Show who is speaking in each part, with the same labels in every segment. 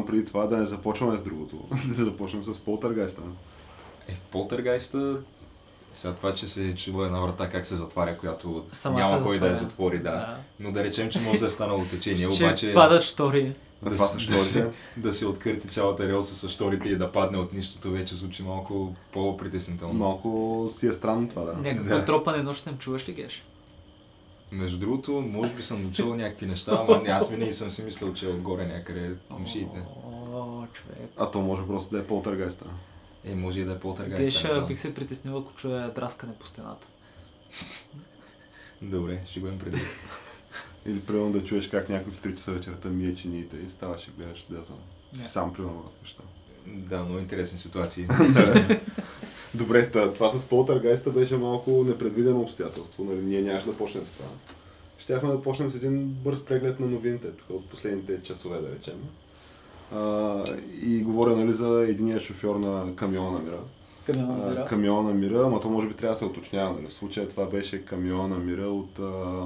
Speaker 1: предлагам преди това да не започваме с другото. да започнем с полтъргайста.
Speaker 2: Е, полтергайста, сега това, че се е чува една врата как се затваря, която
Speaker 3: Сама
Speaker 2: няма кой да я затвори, да. Но да речем, че може да е станало течение,
Speaker 3: Че
Speaker 2: обаче
Speaker 3: падат штори.
Speaker 2: Да,
Speaker 1: това
Speaker 2: да, се, да се откърти цялата релса с шторите и да падне от нищото, вече звучи малко по-притеснително.
Speaker 1: Малко си е странно това, да.
Speaker 3: Някакво
Speaker 2: Да.
Speaker 3: тропане нощем чуваш ли геш?
Speaker 2: Между другото, може би съм научил някакви неща, не, аз винаги съм си мислил, че е отгоре някъде комшиите.
Speaker 3: О, човек.
Speaker 1: А то може просто да е полтъргайста.
Speaker 2: Е, може и да е полтергайст.
Speaker 3: Геш, а, бих се притеснил, ако чуя драскане по стената.
Speaker 2: Добре, ще го имам предвид.
Speaker 1: Или примерно да чуеш как някой в 3 часа вечерта мие чиниите и ставаш и гледаш да знам. Сам примерно в неща.
Speaker 2: Да, много интересни ситуации.
Speaker 1: Добре, това с полтъргайста беше малко непредвидено обстоятелство. Нали? Ние нямаше да почнем с това. Щяхме да почнем с един бърз преглед на новините тук от последните часове, да речем. А, и говоря нали, за единия шофьор на камиона на мира.
Speaker 3: Камиона мира.
Speaker 1: камиона на мира, ама то може би трябва да се уточнява. Нали? В случая това беше камиона на мира от, а,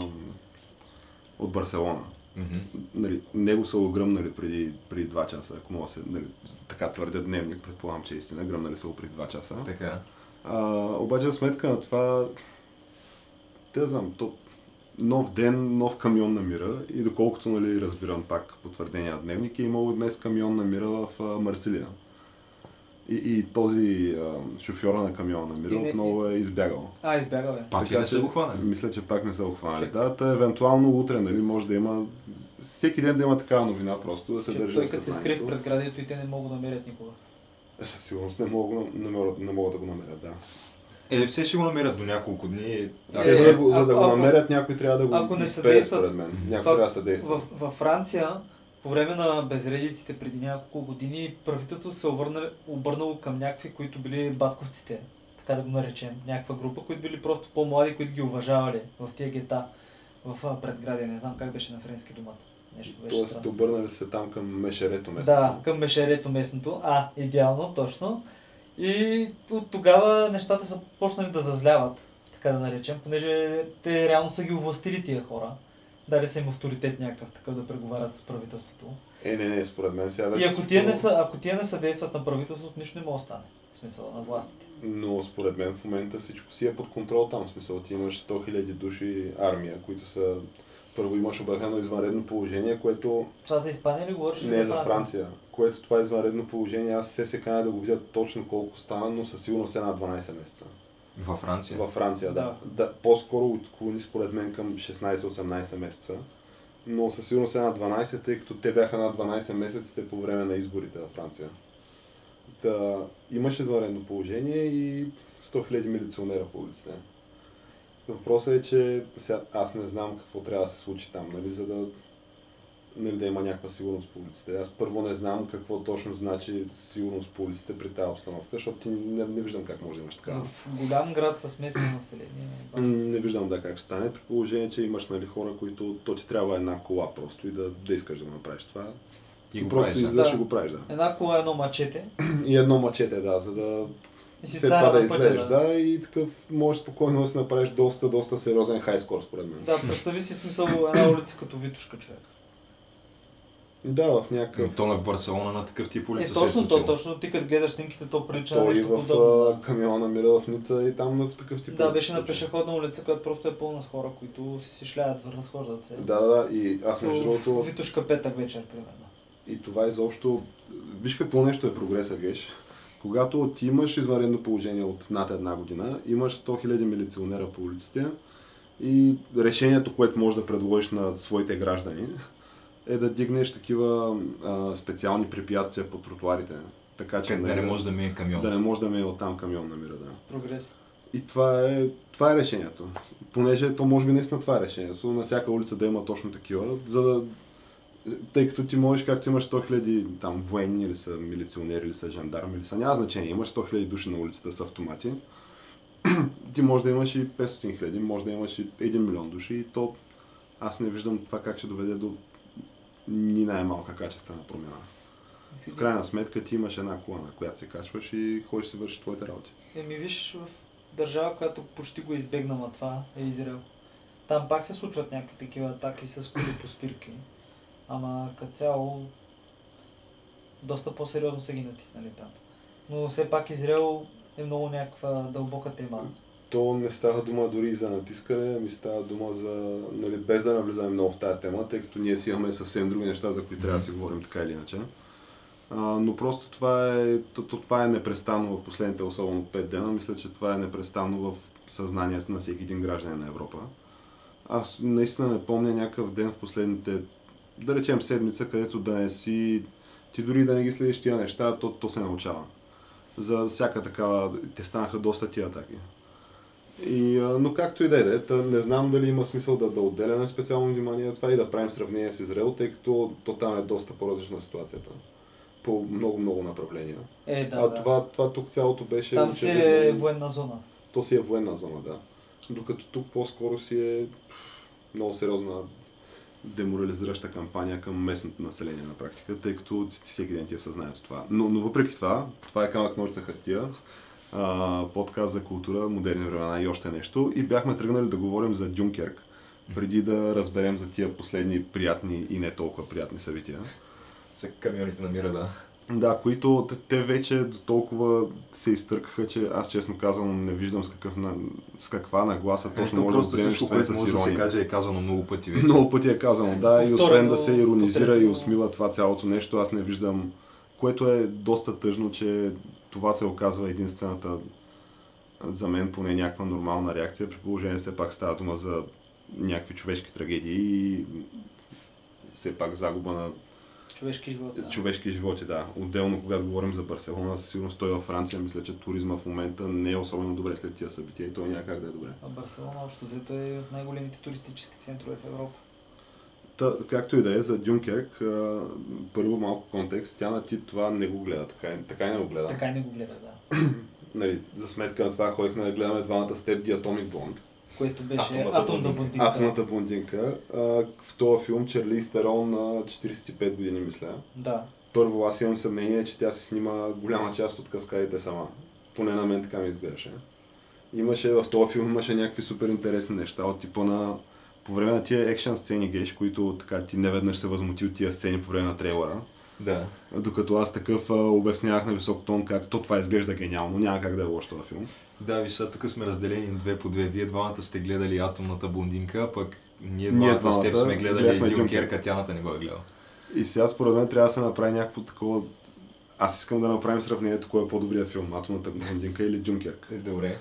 Speaker 1: от Барселона.
Speaker 2: Мгм.
Speaker 1: Нали, него са го гръмнали преди, преди 2 часа, ако мога се, нали, така твърдят дневник, предполагам, че е истина, гръмнали са го преди 2 часа.
Speaker 2: Така.
Speaker 1: А, обаче за сметка на това, те знам, то, нов ден, нов камион на мира и доколкото нали, разбирам пак потвърдения дневник, е имало днес камион на мира в Марсилия. И, и този а, шофьора на камиона на
Speaker 3: не-
Speaker 1: отново е избягал.
Speaker 3: А, избяга, бе.
Speaker 2: Пак
Speaker 1: Така
Speaker 2: не са го хванали?
Speaker 1: Мисля, че пак не са го хванали. Да, та, евентуално утре нали, може да има всеки ден да има такава новина, просто да се
Speaker 3: Че
Speaker 1: държи
Speaker 3: той като се скрие
Speaker 1: съзнанието.
Speaker 3: в предградието и те не могат да намерят никога.
Speaker 1: Е, със сигурност не могат, не, могат, не могат да го намерят, да.
Speaker 2: Е, все ще го намерят до няколко дни.
Speaker 1: Е,
Speaker 3: Е,
Speaker 1: за да го, за да
Speaker 3: ако-
Speaker 1: го намерят, някой трябва да го
Speaker 3: ако не съдействат-
Speaker 1: според мен. Някой
Speaker 3: Това-
Speaker 1: трябва да съдейства.
Speaker 3: В, във Франция, по време на безредиците преди няколко години, правителството се обърнало към някакви, които били батковците, така да го наречем. Някаква група, които били просто по-млади, които ги уважавали в тия гета, в а, предградие. Не знам как беше на френски думата. Нещо беше
Speaker 1: Тоест,
Speaker 3: странно.
Speaker 1: обърнали се там към мешерето место.
Speaker 3: Да, към мешерето местното. А, идеално, точно. И от тогава нещата са почнали да зазляват, така да наречем, понеже те реално са ги овластили тия хора. Дали са им авторитет някакъв такъв да преговарят с правителството.
Speaker 1: Е, не, не, според мен сега
Speaker 3: И
Speaker 1: вече
Speaker 3: ако
Speaker 1: всичко-
Speaker 3: тия, не са, ако тия не съдействат на правителството, нищо не може да стане. В смисъл на властите.
Speaker 1: Но според мен в момента всичко си е под контрол там. В смисъл, ти имаш 100 000 души армия, които са... Първо имаш обявено извънредно положение, което
Speaker 3: Това за Испания ли говориш?
Speaker 1: не е за Франция. Което това извънредно положение, аз се се каня да го видя точно колко стана, но със сигурност е на 12 месеца.
Speaker 2: Във Франция.
Speaker 1: Във Франция, да.
Speaker 3: Да.
Speaker 1: да. По-скоро отклони според мен към 16-18 месеца. Но със сигурност е на 12, тъй като те бяха на 12 месеците по време на изборите във Франция. Та, имаше извънредно положение и 100 000 милиционера по улиците. Въпросът е, че сега, аз не знам какво трябва да се случи там, нали, за да, нали, да има някаква сигурност по улиците. Аз първо не знам какво точно значи сигурност по улиците при тази обстановка, защото ти не, не виждам как може да имаш такава.
Speaker 3: В голям град с смесено население.
Speaker 1: Не виждам да как ще стане, при положение, че имаш нали, хора, които то ти трябва една кола просто и да, да искаш да направиш това.
Speaker 2: И го
Speaker 1: просто
Speaker 2: правиш, да.
Speaker 1: излезеш
Speaker 3: Да.
Speaker 1: и го правиш, да.
Speaker 3: Една кола, едно мачете.
Speaker 1: И едно мачете, да, за да
Speaker 3: И си
Speaker 1: след това да излезеш, да. и такъв можеш спокойно да си направиш доста, доста сериозен хайскор, според мен.
Speaker 3: Да, представи си смисъл една улица като Витушка човек.
Speaker 1: Да, в някакъв...
Speaker 2: То на в Барселона на такъв тип
Speaker 3: Е,
Speaker 2: улица
Speaker 3: точно
Speaker 2: се е
Speaker 3: то, точно ти като гледаш снимките, то прилича
Speaker 1: и
Speaker 3: нещо
Speaker 1: в
Speaker 3: подобно.
Speaker 1: камиона мира в Ница и там в такъв тип.
Speaker 3: Да, беше на
Speaker 1: случва.
Speaker 3: пешеходна улица, която просто е пълна с хора, които си си шляят, разхождат се.
Speaker 1: Да, да, и аз между другото...
Speaker 3: Витушка петък вечер, примерно.
Speaker 1: И това изобщо... Виж какво нещо е прогреса, геш. Когато ти имаш извънредно положение от над една година, имаш 100 000 милиционера по улиците и решението, което можеш да предложиш на своите граждани е да дигнеш такива а, специални препятствия по тротуарите. Така че
Speaker 2: да не може да мине камион.
Speaker 1: да не може да ме е оттам камион намира, да.
Speaker 3: Прогрес.
Speaker 1: И това е, това е решението. Понеже то може би наистина това е решението. На всяка улица да има точно такива, за да тъй като ти можеш, както имаш 100 000 там военни или са милиционери или са жандарми или са, няма значение, имаш 100 000 души на улицата с автомати, ти може да имаш и 500 хиляди, може да имаш и 1 милион души и то аз не виждам това как ще доведе до ни най-малка качествена промяна. В крайна сметка ти имаш една кола, на която се качваш и ходиш се вършиш твоите работи.
Speaker 3: Еми виж, в държава, която почти го избегнала това, е Израел. Там пак се случват някакви такива атаки с коли по спирки. Ама като цяло доста по-сериозно са ги натиснали там. Но все пак Израел е много някаква дълбока тема.
Speaker 1: То не става дума дори за натискане, ми става дума за, нали, без да навлизаме много в тази тема, тъй като ние си имаме съвсем други неща, за които трябва да си говорим така или иначе. А, но просто това е, то, то, това е непрестанно в последните, особено 5 дена. Мисля, че това е непрестанно в съзнанието на всеки един гражданин на Европа. Аз наистина не помня някакъв ден в последните, да речем седмица, където да не си, ти дори да не ги следиш тия неща, то, то се научава. За всяка такава, те станаха доста тия атаки. И, но както и да е, да, не знам дали има смисъл да, да отделяме специално внимание на това и да правим сравнение с Израел, тъй като то там е доста по-различна ситуацията. По много-много направления.
Speaker 3: Е, да,
Speaker 1: а
Speaker 3: да.
Speaker 1: това, това тук цялото беше...
Speaker 3: Там си е военна зона.
Speaker 1: То си е военна зона, да. Докато тук по-скоро си е много сериозна деморализираща кампания към местното население на практика, тъй като ти всеки ден ти е в съзнанието това. Но, но въпреки това, това е камък ножица хартия, подкаст за култура, модерни времена и още нещо. И бяхме тръгнали да говорим за Дюнкерк, преди да разберем за тия последни приятни и не толкова приятни събития.
Speaker 2: Се камионите намира, да.
Speaker 1: Да, които те- вече до толкова се изтъркаха, че аз честно казвам не виждам с, какъв, на, с каква нагласа точно може да приемеш това и с
Speaker 2: може да се
Speaker 1: ирония.
Speaker 2: каже е казано много пъти вече.
Speaker 1: Много пъти е казано, да, и освен
Speaker 3: Повторено,
Speaker 1: да се иронизира и
Speaker 3: повторено.
Speaker 1: усмива това цялото нещо, аз не виждам, което е доста тъжно, че това се оказва единствената за мен поне някаква нормална реакция, при положение все пак става дума за някакви човешки трагедии и все пак загуба на
Speaker 3: Човешки живот. да.
Speaker 1: човешки животи, да. Отделно, когато говорим за Барселона, със сигурност той във Франция, мисля, че туризма в момента не е особено добре след тия събития и той няма как да е добре.
Speaker 3: А Барселона общо взето е от най-големите туристически центрове в Европа.
Speaker 1: Та, както и да е, за Дюнкерк, а, първо малко контекст, тя на ти това не го гледа, така, и- така и не го гледа.
Speaker 3: Така и не го гледа, да.
Speaker 1: Нали, за сметка на това ходихме да гледаме двамата с теб The Atomic Blonde,
Speaker 3: Което беше
Speaker 2: Атомната
Speaker 3: атомна
Speaker 2: блондинка.
Speaker 1: атомната блондинка. А, в този филм Чарли Стерон на 45 години, мисля.
Speaker 3: Да.
Speaker 1: Първо, аз имам съмнение, че тя си снима голяма част от каскадите сама. Поне на мен така ми изглеждаше. Имаше, в този филм имаше някакви супер интересни неща от типа на по време на тия екшен сцени, геш, които така ти неведнъж се възмути от тия сцени по време на трейлера.
Speaker 2: Да.
Speaker 1: Докато аз такъв а, обяснявах на висок тон как то това изглежда гениално, няма как да е лош този филм.
Speaker 2: Да, виж, сега тук сме разделени две по две. Вие двамата сте гледали Атомната блондинка, пък ние
Speaker 1: Ние
Speaker 2: двамата, с теб
Speaker 1: двамата
Speaker 2: сме гледали Дюнкерка, Тяната не го е гледала.
Speaker 1: И сега според мен трябва да се направи някакво такова... Аз искам да направим сравнението кой е по-добрият филм, Атомната блондинка или Дюнкерк.
Speaker 2: Е, Добре.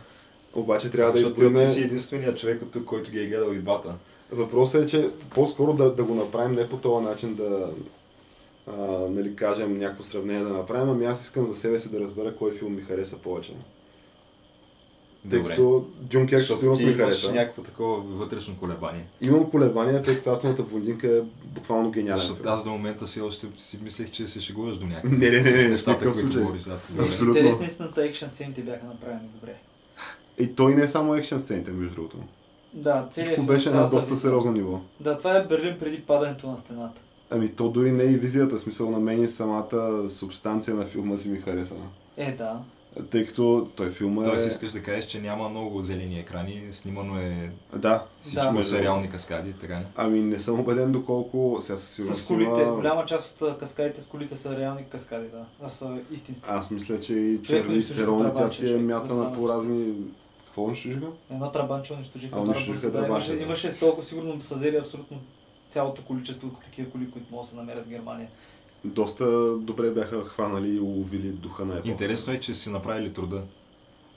Speaker 1: Обаче трябва да
Speaker 2: Защото
Speaker 1: изброим...
Speaker 2: ти си единственият човек от тук, който ги е гледал и двата.
Speaker 1: Въпросът е, че по-скоро да, да го направим не по този начин да а, нали, кажем някакво сравнение да направим, ами аз искам за себе си да разбера кой филм ми хареса повече. Тъй
Speaker 2: Добре.
Speaker 1: като Дюнкерк със
Speaker 2: Защото
Speaker 1: сигурност
Speaker 2: ти
Speaker 1: ми
Speaker 2: имаш
Speaker 1: хареса.
Speaker 2: някакво такова вътрешно колебание.
Speaker 1: Имам колебания, тъй като Атомната блондинка е буквално гениален
Speaker 2: Защото
Speaker 1: филм.
Speaker 2: аз до момента си още си мислех, че се шегуваш до някъде.
Speaker 1: Не, не, не, не,
Speaker 2: нещата, които
Speaker 1: случай.
Speaker 2: говориш.
Speaker 1: Абсолютно.
Speaker 3: Интересни истината екшен сцените бяха направени добре.
Speaker 1: И той не е само екшен сцените, между другото.
Speaker 3: Да, целият
Speaker 1: Всичко беше на доста сериозно ниво.
Speaker 3: Да, това е Берлин преди падането на стената.
Speaker 1: Ами то дори не е и визията, смисъл на мен и самата субстанция на филма си ми хареса.
Speaker 3: Е, да.
Speaker 1: Тъй като той филма
Speaker 2: Тоест
Speaker 1: е...
Speaker 2: искаш да кажеш, че няма много зелени екрани, снимано е
Speaker 1: Да,
Speaker 2: всичко
Speaker 3: Да.
Speaker 2: са реални каскади, така ли?
Speaker 1: Ами не съм убеден доколко сега със сигурност
Speaker 3: С колите,
Speaker 1: има-
Speaker 3: голяма част от каскадите с колите са реални каскади, да. А са истински.
Speaker 1: Аз мисля, че и
Speaker 3: унищожи
Speaker 1: Стерон, тя си е мятана по разни... Какво унищожиха?
Speaker 3: Едно трабанче унищожиха.
Speaker 1: А, унищожиха
Speaker 3: да, имаше, имаше толкова, сигурно са взели абсолютно цялото количество от такива коли, които могат да се намерят в Германия.
Speaker 1: Доста добре бяха хванали и уловили духа на епохата.
Speaker 2: Интересно е, че си направили труда.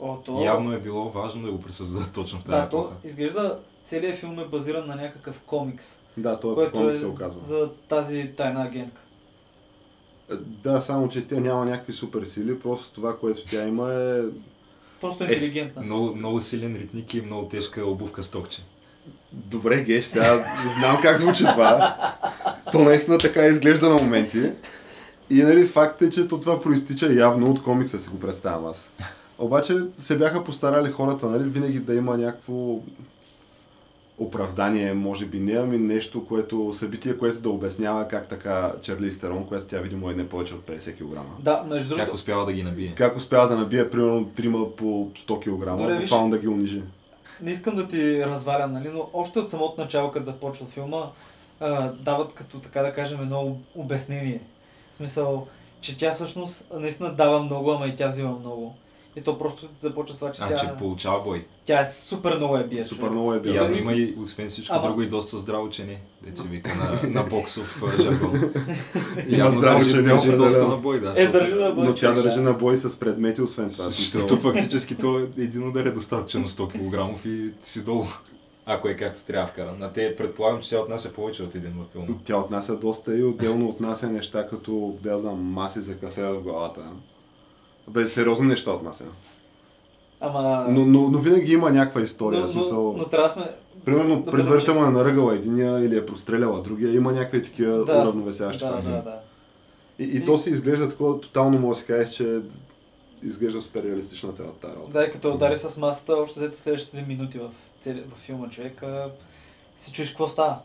Speaker 3: О, то...
Speaker 2: Явно е било важно да го пресъздадат точно в тази
Speaker 3: Да, то
Speaker 2: епоха.
Speaker 3: изглежда, целият филм е базиран на някакъв комикс,
Speaker 1: Да, той е
Speaker 3: което
Speaker 1: комик
Speaker 3: е
Speaker 1: се оказва.
Speaker 3: за тази тайна агентка.
Speaker 1: Да, само че тя няма някакви супер сили, просто това, което тя има е
Speaker 3: Просто
Speaker 1: Е,
Speaker 3: интелигентна.
Speaker 2: Много, много силен ритник и много тежка обувка с токче.
Speaker 1: Добре, Геш, сега знам как звучи това. То наистина така изглежда на моменти. И нали, факт е, че то това проистича явно от комикса, си го представям аз. Обаче се бяха постарали хората, нали, винаги да има някакво оправдание, може би не, ами нещо, което, събитие, което да обяснява как така Чарли Стерон, която тя видимо е не повече от 50 кг.
Speaker 3: Да, между
Speaker 2: Как
Speaker 3: другото,
Speaker 2: успява да ги набие?
Speaker 1: Как успява да набие примерно трима по 100 кг,
Speaker 3: Добре,
Speaker 1: буквално да ги унижи.
Speaker 3: не искам да ти развалям, нали, но още от самото начало, като започва филма, а, дават като, така да кажем, едно обяснение. В смисъл, че тя всъщност наистина дава много, ама и тя взима много. И то просто започва с това, че
Speaker 2: А,
Speaker 3: тя,
Speaker 2: че получава бой.
Speaker 3: тя е супер много е бие.
Speaker 1: Супер
Speaker 3: човек.
Speaker 1: много е бил.
Speaker 2: Явно има и, освен всичко
Speaker 3: Ама-
Speaker 2: друго, и доста здраво учене. Деца вика на, на боксов жаргон.
Speaker 1: Има
Speaker 2: Явно
Speaker 1: здраво
Speaker 2: държи-
Speaker 1: учене,
Speaker 2: държи доста на бой, да.
Speaker 3: Е, държи на бой.
Speaker 1: Но тя държи на бой с предмети, освен това.
Speaker 2: Защото фактически то е един удар е достатъчен на 100 кг и си долу. Ако е както трябва вкаран. А те предполагам, че тя отнася повече от един във филма.
Speaker 1: Тя отнася доста и отделно отнася неща като, да знам, маси за кафе в главата. Бе, сериозни неща отнася.
Speaker 3: Ама...
Speaker 1: Но, но, но винаги има някаква история.
Speaker 3: но,
Speaker 1: в
Speaker 3: но,
Speaker 1: смисъл,
Speaker 3: но, трябва сме...
Speaker 1: примерно,
Speaker 3: да бъдем
Speaker 1: е наръгала единия или е простреляла другия. Има някакви такива
Speaker 3: Да,
Speaker 1: уравновесяващи
Speaker 3: Да,
Speaker 1: фактори.
Speaker 3: да, да.
Speaker 1: И, и, то си изглежда такова, тотално може да си кажеш, че изглежда супер реалистична цялата тази работа.
Speaker 3: Да, и като удари с масата, още взето следващите минути в, цели, в филма човек, а, си чуеш какво става.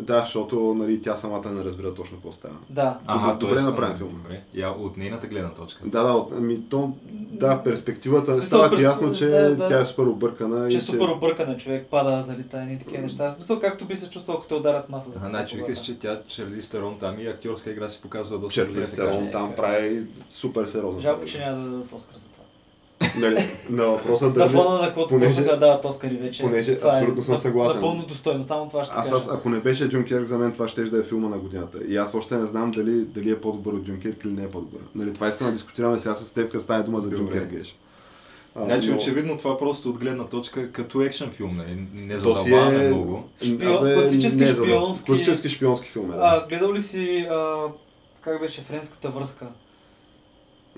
Speaker 1: Да, защото нали, тя самата не разбира точно какво става.
Speaker 3: Да.
Speaker 1: Добре- добре
Speaker 2: тоест,
Speaker 1: направен филм.
Speaker 2: Добре. Я, от нейната гледна точка.
Speaker 1: Да, да, от- ами то, да, перспективата,
Speaker 3: смисъл,
Speaker 1: става ти
Speaker 3: персп-
Speaker 1: ясно, че
Speaker 3: да, да.
Speaker 1: тя е супер объркана.
Speaker 3: Че
Speaker 1: и
Speaker 3: е супер объркана човек, пада, залита и такива неща. В смисъл, както би се чувствал, те ударят маса за
Speaker 2: А, значи викаш, че тя Чарли Стерон там и актьорска игра си показва доста
Speaker 1: Черли Стерон там прави супер сериозно.
Speaker 3: Жалко, че няма да дадат Оскар за.
Speaker 1: Нали, на въпроса
Speaker 3: На
Speaker 1: дали...
Speaker 3: фона на каквото
Speaker 1: понеже-
Speaker 3: да дават Оскари вече.
Speaker 1: понеже
Speaker 3: това
Speaker 1: абсолютно съм
Speaker 3: нап-
Speaker 1: съгласен.
Speaker 3: Напълно достойно, само това ще
Speaker 1: Аз,
Speaker 3: кажа.
Speaker 1: аз, ако не беше Дюнкерк, за мен това ще да е филма на годината. И аз още не знам дали, дали е по-добър от Дюнкерк или не е по-добър. Нали, това искам да дискутираме сега с теб, като стане дума за
Speaker 2: Добре.
Speaker 1: Дюнкерк. Геш. А,
Speaker 2: Значи
Speaker 1: но-
Speaker 2: очевидно това просто от гледна точка като екшен филм, нали? Не задълбаваме
Speaker 1: е...
Speaker 2: много.
Speaker 3: Шпион-
Speaker 1: Абе,
Speaker 3: класически
Speaker 1: не, за да-
Speaker 3: шпионски-
Speaker 1: Класически шпионски филм е, да.
Speaker 3: А, гледал ли си, а, как беше, френската връзка?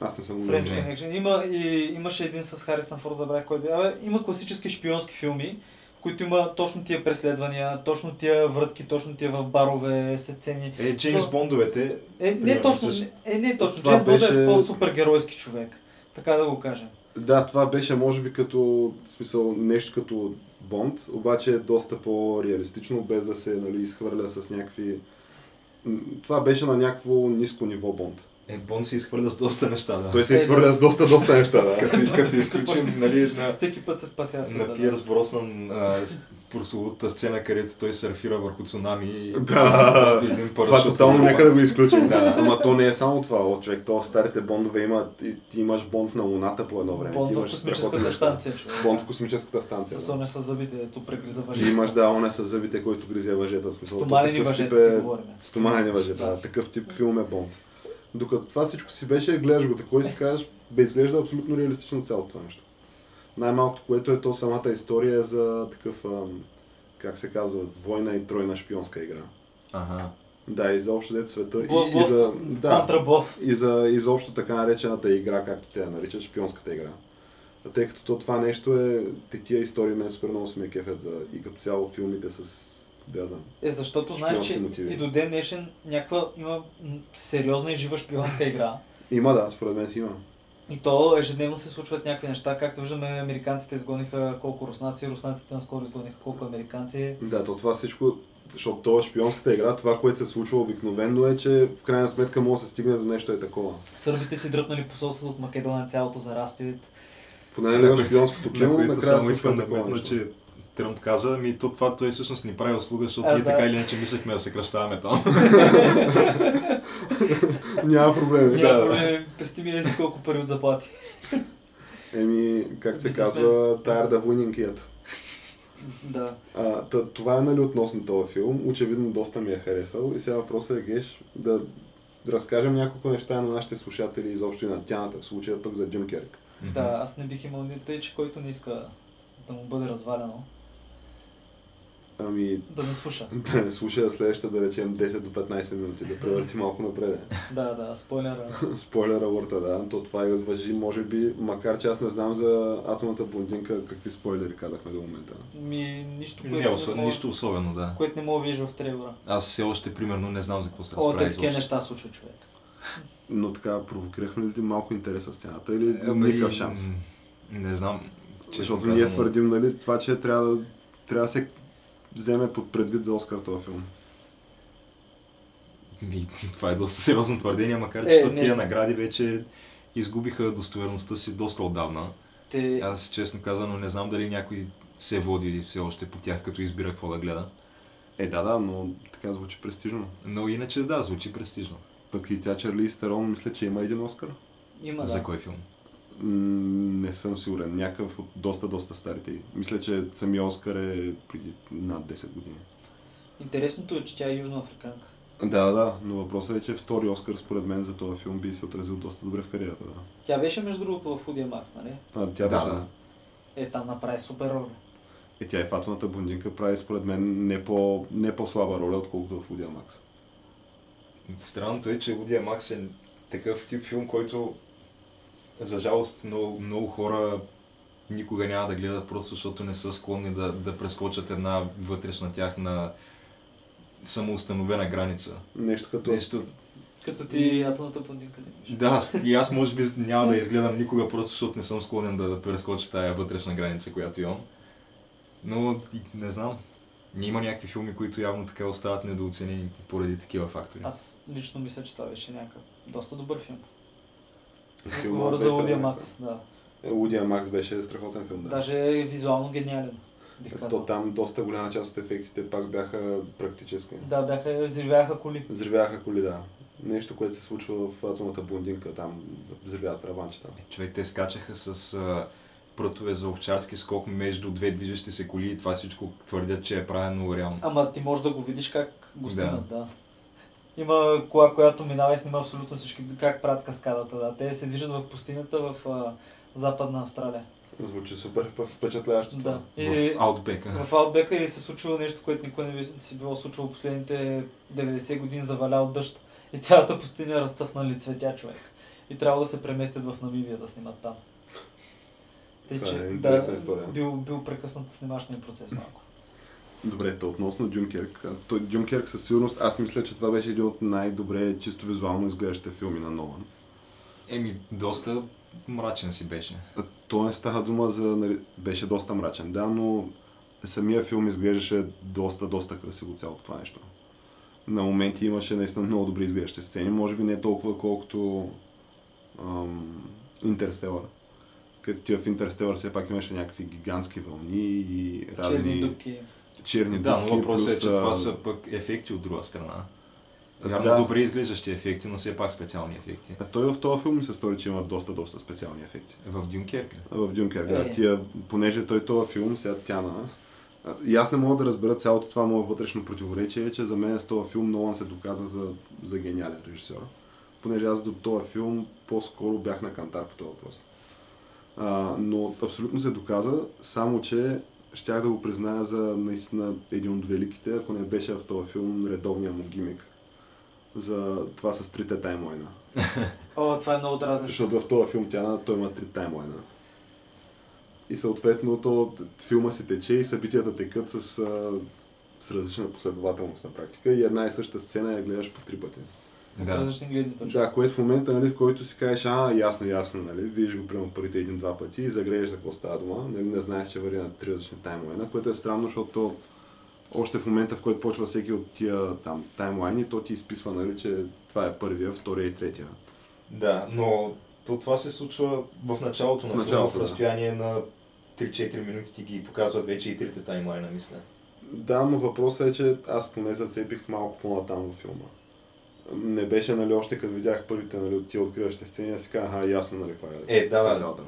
Speaker 1: Аз не съм го
Speaker 3: French. Connection. Има, и, имаше един с Харисън Форд, забравих кой бе. Абе, има класически шпионски филми, които има точно тия преследвания, точно тия врътки, точно тия в барове, сцени.
Speaker 2: Е, Джеймс
Speaker 3: So-
Speaker 2: Бондовете,
Speaker 3: Е, не
Speaker 2: Примерно
Speaker 3: точно,
Speaker 2: с-
Speaker 3: не, е, не точно.
Speaker 1: Това
Speaker 3: Джеймс Бонд
Speaker 1: беше-
Speaker 3: е по-супергеройски човек. Така да го кажем.
Speaker 1: Да, това беше може би като, смисъл, нещо като Бонд, обаче е доста по-реалистично, без да се нали, изхвърля с някакви... Това беше на някакво ниско ниво Бонд.
Speaker 2: Е, Бонд се изхвърля с доста неща, да.
Speaker 1: Той се
Speaker 3: Е,
Speaker 1: изхвърля
Speaker 3: да.
Speaker 1: с доста, доста неща, да.
Speaker 2: Като, като изключим, нали, на,
Speaker 3: Всеки път се спася
Speaker 2: на
Speaker 3: света.
Speaker 2: Пиърс Броснан с- прословутата сцена, където той серфира върху цунами и
Speaker 1: Да,
Speaker 2: с един
Speaker 1: Това тотално нека да го изключим.
Speaker 2: Да.
Speaker 1: Ама то не е само това, о, човек, то старите бондове има, ти, ти имаш бонд на Луната по едно време.
Speaker 3: Бонд
Speaker 1: ти
Speaker 3: в космическата станция, човек.
Speaker 1: Бонд в космическата станция.
Speaker 3: С оне с зъбите, ето прегриза въжи.
Speaker 1: Ти имаш да, оне с зъбите, който гризе въжета. Смисъл, то
Speaker 3: Стоманени въжета, ти
Speaker 1: е-
Speaker 3: говорим.
Speaker 1: Стоманени въжета, да. такъв тип филм е Бонд. Докато това всичко си беше, гледаш го такой и си кажеш, бе изглежда абсолютно реалистично цялото това нещо. Най-малкото, което е то самата история е за такъв, ам, как се казва, двойна и тройна шпионска игра.
Speaker 2: Ага.
Speaker 1: Да, и за общо взето света.
Speaker 3: Блъв,
Speaker 1: И, и за, да, и за изобщо така наречената игра, както те я наричат, шпионската игра. А Тъй като то това нещо е, те тия истории мен супер много се ме кефят за и като цяло филмите с, да знам.
Speaker 3: Е, защото знаеш, че
Speaker 1: мотиви.
Speaker 3: и до ден днешен някаква има сериозна и жива шпионска игра.
Speaker 1: Има да, според мен си има.
Speaker 3: И то ежедневно се случват някакви неща. Както виждаме, американците изгониха колко руснаци, руснаците наскоро изгониха колко американци.
Speaker 1: Да, то това всичко, защото това шпионската игра, това, което се случва обикновено е, че в крайна сметка може да се стигне до нещо е такова.
Speaker 3: Сърбите си дръпнали посолството от Македония цялото за разпит.
Speaker 1: Поне не е шпионското кино, накрая
Speaker 2: само искам да вметна, че Тръмп каза, ами то това той всъщност ни прави услуга, защото
Speaker 3: А,
Speaker 2: ние
Speaker 3: да.
Speaker 2: така или иначе мислехме да се кръщаваме там.
Speaker 1: Няма проблеми.
Speaker 3: Няма
Speaker 1: Да.
Speaker 3: проблем, пести ми си колко пари от заплати.
Speaker 1: Еми, как се казва, tired of winning yet.
Speaker 3: Да.
Speaker 1: А, това е нали относно този филм. Очевидно доста ми е харесал. И сега въпросът е, Геш, да разкажем няколко неща на нашите слушатели, изобщо и на тяната, в случая пък за Дюнкерк.
Speaker 3: Да, аз не бих имал ни тъй, че който не иска да му бъде разваляно.
Speaker 1: Ами,
Speaker 3: Да не слуша.
Speaker 1: да не слуша следващата, да речем 10 до 15 минути, да превърти малко напред.
Speaker 3: Да, да, спойлера.
Speaker 1: Спойлер алърта, да. То това и въжи, може би, макар че аз не знам за атомната блондинка какви спойлери казахме до момента.
Speaker 3: Ми, нищо, което
Speaker 2: Не, осо...
Speaker 3: мога,
Speaker 2: нищо особено, да.
Speaker 3: което не мога да видиш в трейлера.
Speaker 2: Аз все още, примерно, не знам за какво се
Speaker 3: О,
Speaker 2: разправи
Speaker 3: те такива неща случва човек.
Speaker 1: Но така, провокирахме ли ти малко интерес с тяната или
Speaker 2: Ами,
Speaker 1: никакъв шанс?
Speaker 2: Не знам.
Speaker 1: Защото ние твърдим, нали, това, че трябва да, трябва да се вземе под предвид за Оскар този филм.
Speaker 2: Ми, това е доста сериозно твърдение, макар че
Speaker 3: Е,
Speaker 2: то
Speaker 3: не.
Speaker 2: тия награди вече изгубиха достоверността си доста отдавна.
Speaker 3: Те,
Speaker 2: Аз честно казано не знам дали някой се води все още по тях, като избира какво да гледа.
Speaker 1: Е, да, да, но така звучи престижно.
Speaker 2: Но иначе да, звучи престижно.
Speaker 1: Пък и тя Чарли Стерон, мисля, че има един Оскар.
Speaker 3: има,
Speaker 2: За
Speaker 3: да.
Speaker 2: кой филм?
Speaker 1: Не съм сигурен. Някакъв от доста, доста старите. Мисля, че самия Оскар е преди над 10 години.
Speaker 3: Интересното е, че тя е южноафриканка.
Speaker 1: Да, да, да, но въпросът е, че втори Оскар според мен за този филм би се отразил доста добре в кариерата. Да.
Speaker 3: Тя беше между другото в Худия Макс, нали?
Speaker 1: А, тя
Speaker 2: Да,
Speaker 1: беше,
Speaker 2: да.
Speaker 3: Е, там направи супер роля.
Speaker 1: Е, тя и фатоната блондинка прави според мен не, по, не по-слаба роля, отколкото в Удия Макс.
Speaker 2: Странното е, че Лудия Макс е такъв тип филм, който за жалост много, много хора никога няма да гледат, просто защото не са склонни да, да прескочат една вътрешна тяхна самоустановена граница.
Speaker 1: Нещо като...
Speaker 2: Нещо,
Speaker 3: Като ти атомната не беше.
Speaker 2: Да, и аз може би няма да изгледам никога, просто защото не съм склонен да прескоча тая вътрешна граница, която имам. Но не знам. Има някакви филми, които явно така остават недооценени поради такива фактори.
Speaker 3: Аз лично мисля, че това беше някакъв доста добър филм.
Speaker 1: Филма
Speaker 3: Говоря за Лудия. Макс, да.
Speaker 1: Е, Лудия Макс беше страхотен филм, да.
Speaker 3: Даже е визуално гениален, бих
Speaker 1: То там доста голяма част от ефектите пак бяха практически.
Speaker 3: Да, бяха, взривяха коли.
Speaker 1: Взривяха коли, да. Нещо, което се случва в атомната блондинка, там взривяват раванчета.
Speaker 2: Човек, те скачаха с а, прътове за овчарски скок между две движещи се коли и това всичко твърдят, че е правено реално.
Speaker 3: Ама ти можеш да го видиш как го
Speaker 2: Да.
Speaker 3: снимат, да. Има кола, която минава и снима абсолютно всички, как правят каскадата, да. Те се движат в пустинята в а, западна Австралия.
Speaker 1: Звучи супер впечатляващо.
Speaker 3: Да.
Speaker 2: В
Speaker 3: И
Speaker 2: Аутбека.
Speaker 3: в Аутбека и се случва нещо, което никой не би си било случвало последните 90 години, завалял дъжд. И цялата пустиня е разцъфнали цветя човек. И трябва да се преместят в Намибия да снимат там. Тъй,
Speaker 1: Това е
Speaker 3: че,
Speaker 1: интересна
Speaker 3: да,
Speaker 1: история.
Speaker 3: Бил, бил прекъснат снимачния процес малко.
Speaker 1: Добре, то относно Дюнкерк. Той Дюнкерк със сигурност, аз мисля, че това беше един от най-добре чисто визуално изглеждащите филми на Нолан.
Speaker 2: Еми, доста мрачен си беше.
Speaker 1: То не става дума за... нали, Беше доста мрачен, да, но самия филм изглеждаше доста, доста красиво цялото това нещо. На моменти имаше наистина много добри изглеждащи сцени, може би не толкова колкото ам, Интерстелър. Където ти в Интерстелър все пак имаше някакви гигантски вълни и разни
Speaker 3: Черни дубки.
Speaker 1: Черни
Speaker 2: Да,
Speaker 1: дупки,
Speaker 2: но въпросът е, че това са пък ефекти от друга страна. Вярно,
Speaker 1: Да.
Speaker 2: добре изглеждащи ефекти, но все пак специални ефекти.
Speaker 1: А той в този филм ми се стори, че има доста, доста специални ефекти.
Speaker 2: В Дюнкерк ли?
Speaker 1: В Дюнкерк, да.
Speaker 3: Е.
Speaker 1: Тия, понеже той този филм, сега Тяна, и аз не мога да разбера цялото това мое вътрешно противоречие, че за мен с този филм Нолан се доказа за, за гениален режисьор. Понеже аз до този филм по-скоро бях на кантар по този въпрос. А, но абсолютно се доказа, само че щях да го призная за наистина един от великите, ако не беше в този филм редовния му гимик. За това с трите таймлайна.
Speaker 3: О, това е много дразнещо.
Speaker 1: Защото в този филм тя, той има три таймлайна. И съответно то, филма си тече и събитията текат с, с различна последователност на практика и една и съща сцена я гледаш по три пъти.
Speaker 3: От
Speaker 2: Да.
Speaker 3: различни гледни точки.
Speaker 1: Да, което в момента, нали, в който си кажеш, а, ясно, ясно, нали, виждаш го примерно първите един-два пъти и загрееш за какво става дума, нали, не знаеш, че върви на три различни таймлайна, което е странно, защото още в момента, в който почва всеки от тия там таймлайни, то ти изписва, нали, че това е първия, втория и третия.
Speaker 2: Да, но то това се случва в началото на
Speaker 1: В
Speaker 2: филма,
Speaker 1: началото,
Speaker 2: в
Speaker 1: да.
Speaker 2: разстояние на 3-4 минути ти ги показват вече и трите таймлайна, мисля.
Speaker 1: Да, но въпросът е, че аз поне зацепих малко по-натам във филма. Не беше, нали, още като видях първите, нали, от тия откриващи сцени, аз си казах, аха, ясно, нали, това е.
Speaker 2: Е, да,
Speaker 1: е
Speaker 2: да.
Speaker 1: цялата.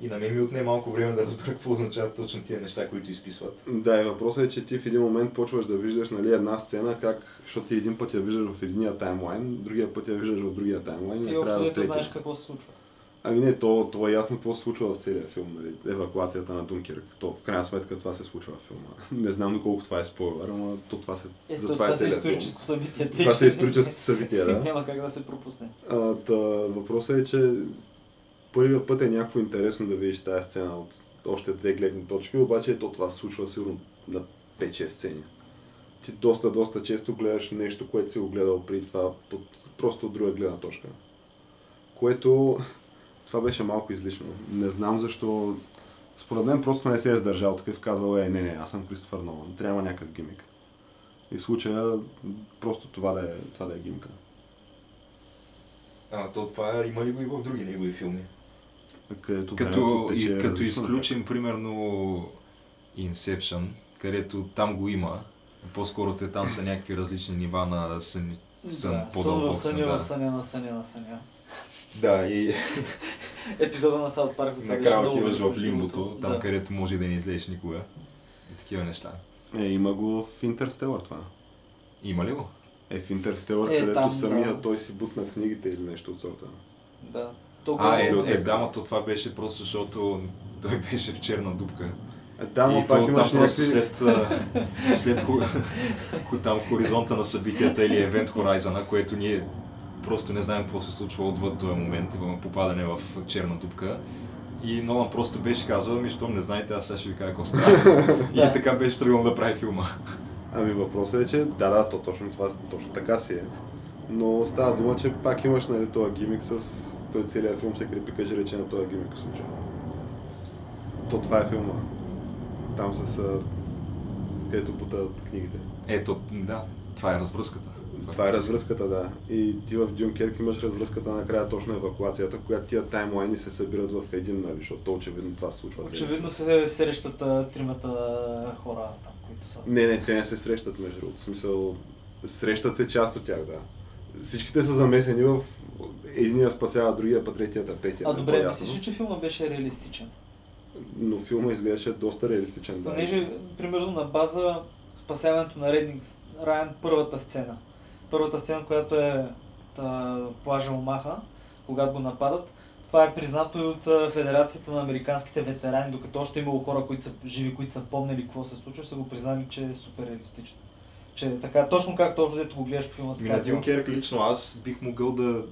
Speaker 2: И на мен ми отне малко време да разбера какво означават точно тия неща, които изписват.
Speaker 1: Да, и въпросът е, че ти в един момент почваш да виждаш, нали, една сцена, как, защото ти един път я виждаш в единия таймлайн, другия път я виждаш в другия таймлайн,
Speaker 3: Ти общо знаеш какво се случва.
Speaker 1: Ами не, то, то е ясно какво се случва в целия филм, нали? евакуацията на Дункерк. То в крайна сметка това се случва в филма. Не знам доколко това е спойлер, но то това се...
Speaker 3: Е,
Speaker 1: за
Speaker 3: то,
Speaker 1: това,
Speaker 3: това
Speaker 1: е целият
Speaker 3: историческо
Speaker 1: филм.
Speaker 3: събитие.
Speaker 1: Това са историческите събития, да.
Speaker 3: Няма как да се пропусне.
Speaker 1: А, та, въпросът е, че първият път е някакво интересно да видиш тази сцена от още две гледни точки, обаче то това се случва сигурно на 5-6 сцени. Ти доста, доста често гледаш нещо, което си го гледал преди това под, просто от друга гледна точка. Което това беше малко излишно. Не знам защо. Според мен просто не се е сдържал такъв, казал е, не, не, аз съм Кристофър Нолан, трябва някакъв гимик. И случая просто това да е, това да е гимка.
Speaker 2: А, то това има ли го и в други негови филми?
Speaker 1: Където
Speaker 2: Като,
Speaker 1: тече
Speaker 2: и, като изключим, примерно, Inception, където там го има, по-скоро те там са някакви различни нива на сън, сън,
Speaker 3: Да, сън
Speaker 2: по-дълбок
Speaker 3: в съня,
Speaker 2: сън, да.
Speaker 3: в съня, на съня, на съня.
Speaker 2: Да, и
Speaker 3: Епизода на Саут Парк за
Speaker 2: накрая отиваш в лимбото, там
Speaker 3: да.
Speaker 2: където може да не излезеш никога. И такива неща.
Speaker 1: Е, има го в Интерстелър това.
Speaker 2: Има ли го?
Speaker 1: Е, в Интерстелър,
Speaker 3: Е,
Speaker 1: където
Speaker 3: там,
Speaker 1: самия
Speaker 3: да.
Speaker 1: той си бутна книгите или нещо от сорта.
Speaker 3: Да. Толкова
Speaker 2: А, е,
Speaker 3: много-
Speaker 2: е, да, но то това беше просто защото той беше в черна дупка.
Speaker 1: Е, да, но
Speaker 2: и
Speaker 1: пак имаш някакви...
Speaker 2: след, след ху, там хоризонта на събитията или Event Horizon, което ние просто не знаем какво се случва отвъд този момент, имаме попадане в черна дупка. И Нолан просто беше казал, ми, щом не знаете, аз сега ще ви кажа какво става. и така беше тръгнал да прави филма.
Speaker 1: Ами въпросът е, че да, да, то точно това, точно така си е. Но става дума, че пак имаш нали, този гимик с... Той целият филм се крепи, кажи рече на този гимик в случая. То това е филма. Там с... а, където бутат книгите.
Speaker 2: Ето, да, това е развръзката.
Speaker 1: Това е развръзката, да. И ти в Дюнкерк имаш развръзката накрая точно евакуацията, която тия таймлайни се събират в един, нали, защото то очевидно това се случва.
Speaker 3: Очевидно се срещат а, тримата хора там, които са.
Speaker 1: Не, не, те не се срещат между другото. В смисъл, срещат се част от тях, да. Всичките са замесени в единия спасява другия, па третията, петия.
Speaker 3: А
Speaker 1: нали, то
Speaker 3: добре,
Speaker 1: е
Speaker 3: мислиш ли, че филма беше реалистичен?
Speaker 1: Но филма изглеждаше доста реалистичен, да.
Speaker 3: Понеже, примерно, на база спасяването на Редник Райан, първата сцена. Първата сцена, която е та, плажа Омаха, когато го нападат, това е признато и от Федерацията на американските ветерани, докато още е имало хора, които са живи, които са помнили какво се случва, са го признали, че е супер реалистично. Че е така, точно както общо взето го гледаш в филма.
Speaker 2: Ми на
Speaker 3: е.
Speaker 2: Дюнкерк лично аз бих могъл да